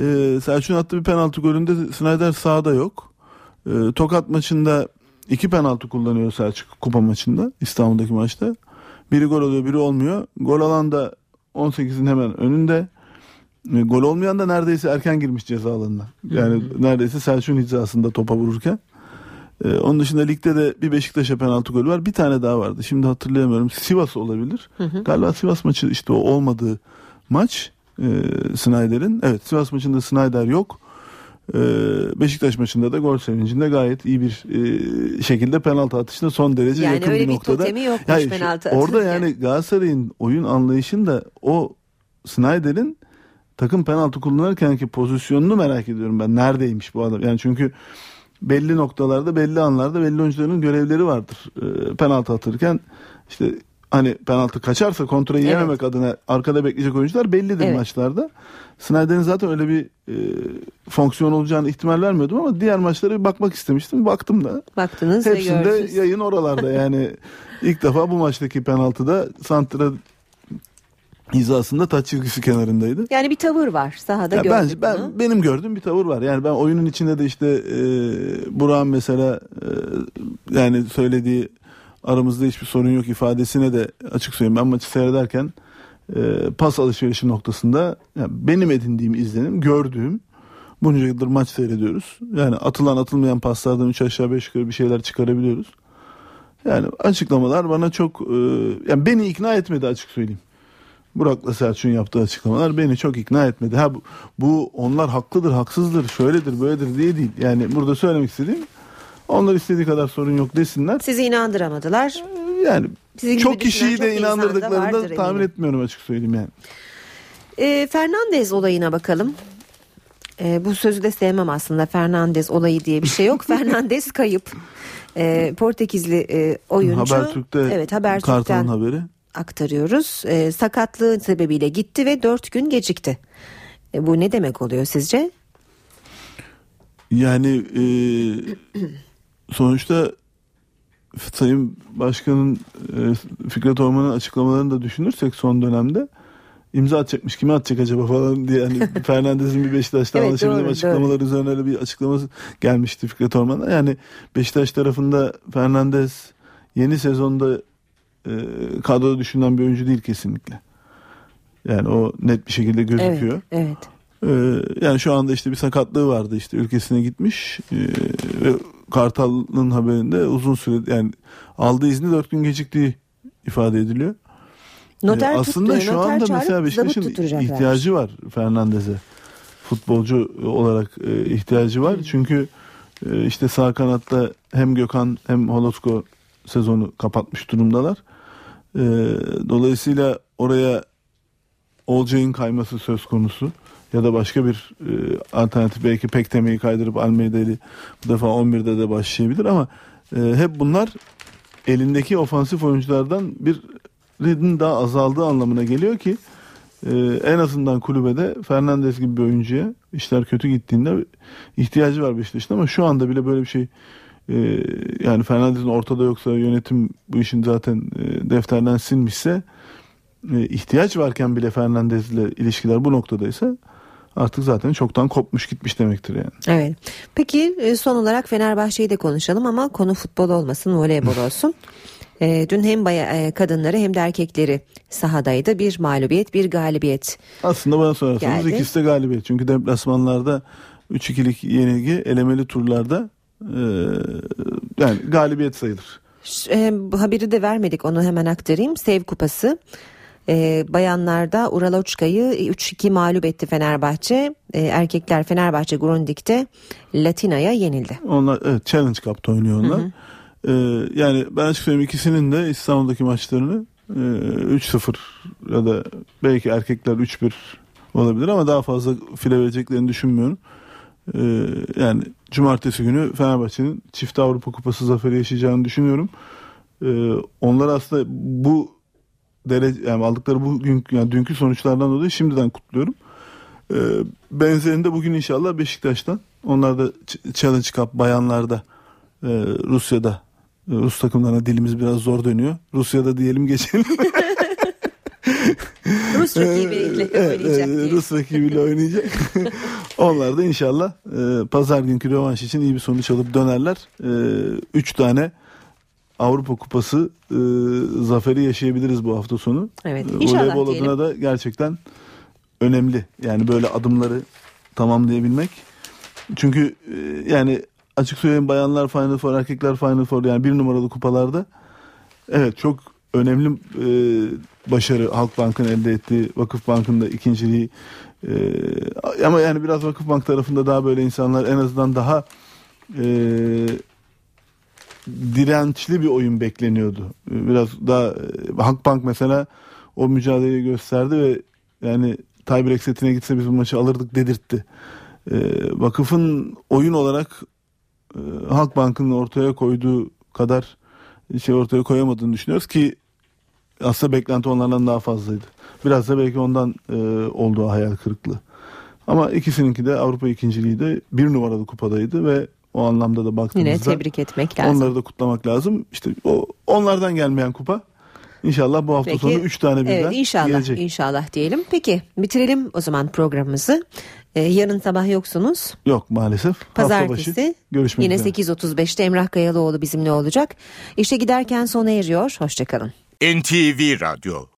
e, Selçuk'un attığı bir penaltı golünde Snyder sahada yok. E, Tokat maçında iki penaltı kullanıyor Selçuk kupa maçında İstanbul'daki maçta. Biri gol oluyor biri olmuyor. Gol alan da 18'in hemen önünde. E, gol olmayan da neredeyse erken girmiş ceza alanına. Yani neredeyse Selçuk'un hizasında topa vururken. E, onun dışında ligde de bir Beşiktaş'a penaltı golü var. Bir tane daha vardı. Şimdi hatırlayamıyorum. Sivas olabilir. Hı hı. Galiba Sivas maçı işte o olmadığı maç e, Snyder'in. Evet Sivas maçında Snyder yok. E, Beşiktaş maçında da gol sevincinde gayet iyi bir e, şekilde penaltı atışına son derece Yani yakın öyle bir bir noktada. totemi yokmuş Yani penaltı Orada yani Galatasaray'ın oyun anlayışında o Snyder'in takım penaltı kullanırkenki pozisyonunu merak ediyorum ben. Neredeymiş bu adam? Yani çünkü belli noktalarda belli anlarda belli oyuncuların görevleri vardır. Ee, penaltı atırken işte hani penaltı kaçarsa kontrayı Evet. yememek adına arkada bekleyecek oyuncular bellidir Evet. maçlarda. Snyder'in zaten öyle bir e, fonksiyon olacağını ihtimal vermiyordum ama diğer maçlara bir bakmak istemiştim. Baktım da. Baktınız Hepsinde gördünüz. yayın oralarda yani ilk defa bu maçtaki penaltıda Santra hizasında taç çizgisi kenarındaydı. Yani bir tavır var sahada Ya ben, gördük ben bunu. benim gördüğüm bir tavır var. Yani ben oyunun içinde de işte e, Burak'ın mesela e, yani söylediği aramızda hiçbir sorun yok ifadesine de açık söyleyeyim. Ben maçı seyrederken e, pas alışverişi noktasında yani benim edindiğim izlenim, gördüğüm bunca yıldır maç seyrediyoruz. Yani atılan atılmayan paslardan 3 aşağı 5 yukarı bir şeyler çıkarabiliyoruz. Yani açıklamalar bana çok e, yani beni ikna etmedi açık söyleyeyim. Burak'la Selçuk'un yaptığı açıklamalar beni çok ikna etmedi. Ha bu, bu onlar haklıdır, haksızdır, şöyledir, böyledir diye değil. Yani burada söylemek istediğim onlar istediği kadar sorun yok desinler. Sizi inandıramadılar. Yani Sizin çok kişiyi çok de inandırdıklarını da tahmin eminim. etmiyorum açık söyleyeyim yani. E, Fernandez olayına bakalım. E, bu sözü de sevmem aslında Fernandez olayı diye bir şey yok. Fernandez kayıp. E, Portekizli e, oyuncu. Habertürk'te evet, Habertürk'ten Kartal'ın haberi. Aktarıyoruz. E, sakatlığı sebebiyle gitti ve dört gün gecikti. E, bu ne demek oluyor sizce? Yani e, sonuçta Sayın Başkan'ın e, Fikret Orman'ın açıklamalarını da düşünürsek son dönemde imza atacakmış kimi atacak acaba falan diye yani Fernandez'in bir Beşiktaş'ta Evet, anlaşabildiğim doğru, açıklamaları üzerine öyle bir açıklaması gelmişti Fikret Orman'a. Yani Beşiktaş tarafında Fernandez yeni sezonda e, kadroda düşünülen bir oyuncu değil kesinlikle. Yani o net bir şekilde gözüküyor. Evet, evet. Ee, yani şu anda işte bir sakatlığı vardı işte ülkesine gitmiş Ee, ve Kartal'ın haberinde uzun süre yani aldığı izni dört gün geciktiği ifade ediliyor. Noter Ee, aslında tuttu, şu noter anda mesela Beşiktaş'ın ihtiyacı var Fernandez'e. Futbolcu olarak e, ihtiyacı var. Çünkü e, işte sağ kanatta hem Gökhan hem Holosko sezonu kapatmış durumdalar. E, dolayısıyla oraya Olcay'ın kayması söz konusu. Ya da başka bir e, alternatif belki Pekteme'yi kaydırıp Almeida'yı bu defa 11'de de başlayabilir ama e, hep bunlar elindeki ofansif oyunculardan bir ridin daha azaldığı anlamına geliyor ki e, en azından kulübede Fernandez gibi bir oyuncuya işler kötü gittiğinde ihtiyacı var Beşiktaş'ın ama şu anda bile böyle bir şey e, yani Fernandez'in ortada yoksa yönetim bu işin zaten e, defterden silmişse e, ihtiyaç varken bile Fernandez'le ilişkiler bu noktadaysa artık zaten çoktan kopmuş gitmiş demektir yani. Evet. Peki e, son olarak Fenerbahçe'yi de konuşalım ama konu futbol olmasın, voleybol olsun. E, dün hem baya, e, kadınları hem de erkekleri sahadaydı. Bir mağlubiyet, bir galibiyet. Aslında bana sorarsanız Geldi. ikisi de galibiyet. Çünkü deplasmanlarda 3-2'lik yenilgi elemeli turlarda e, yani galibiyet sayılır. E, bu haberi de vermedik onu hemen aktarayım. Sev Kupası. E, bayanlarda Uraloçka'yı 3-2 mağlup etti Fenerbahçe. E, erkekler Fenerbahçe Grundig'de Latina'ya yenildi. Onlar evet, Challenge Cup'ta oynuyor onlar. E, yani ben açık söyleyeyim ikisinin de İstanbul'daki maçlarını e, 3-0 ya da belki erkekler 3-1 olabilir ama daha fazla file vereceklerini düşünmüyorum. E, yani cumartesi günü Fenerbahçe'nin çift Avrupa Kupası zaferi yaşayacağını düşünüyorum. E, onlar aslında bu derece yani aldıkları bugün yani dünkü sonuçlardan dolayı şimdiden kutluyorum. Ee, benzerinde bugün inşallah Beşiktaş'tan. Onlar da Ch- Challenge Cup bayanlarda e, Rusya'da e, Rus takımlarına dilimiz biraz zor dönüyor. Rusya'da diyelim geçelim. Rus rakibiyle oynayacak diye. Rus rakibiyle oynayacak. Onlar da inşallah e, pazar günkü rövanş için iyi bir sonuç alıp dönerler. E, üç tane Avrupa Kupası e, zaferi yaşayabiliriz bu hafta sonu. Evet, E, inşallah Voleybol diyelim. adına da gerçekten önemli. Yani böyle adımları tamamlayabilmek. Çünkü e, yani açık söyleyeyim bayanlar Final Four, erkekler Final Four yani bir numaralı kupalarda evet çok önemli e, başarı Halkbank'ın elde ettiği, Vakıfbank'ın da ikinciliği e, ama yani biraz Vakıfbank tarafında daha böyle insanlar en azından daha e, dirençli bir oyun bekleniyordu. Biraz daha e, Halkbank mesela o mücadeleyi gösterdi ve yani tiebreak setine gitse biz bu maçı alırdık dedirtti. E, vakıfın oyun olarak e, Halkbank'ın ortaya koyduğu kadar şey ortaya koyamadığını düşünüyoruz ki aslında beklenti onlardan daha fazlaydı. Biraz da belki ondan e, olduğu hayal kırıklığı. Ama ikisininki de Avrupa ikinciliği de bir numaralı kupadaydı ve o anlamda da baktığımızda Yine tebrik etmek lazım. onları da kutlamak lazım. İşte o onlardan gelmeyen kupa inşallah bu hafta Peki, sonu 3 tane birden evet, inşallah, gelecek. inşallah diyelim. Peki bitirelim o zaman programımızı. Ee, yarın sabah yoksunuz. Yok maalesef. Pazartesi görüşmek yine üzere. 8.35'te Emrah Kayalıoğlu bizimle olacak. İşe giderken sona eriyor. Hoşçakalın. NTV Radyo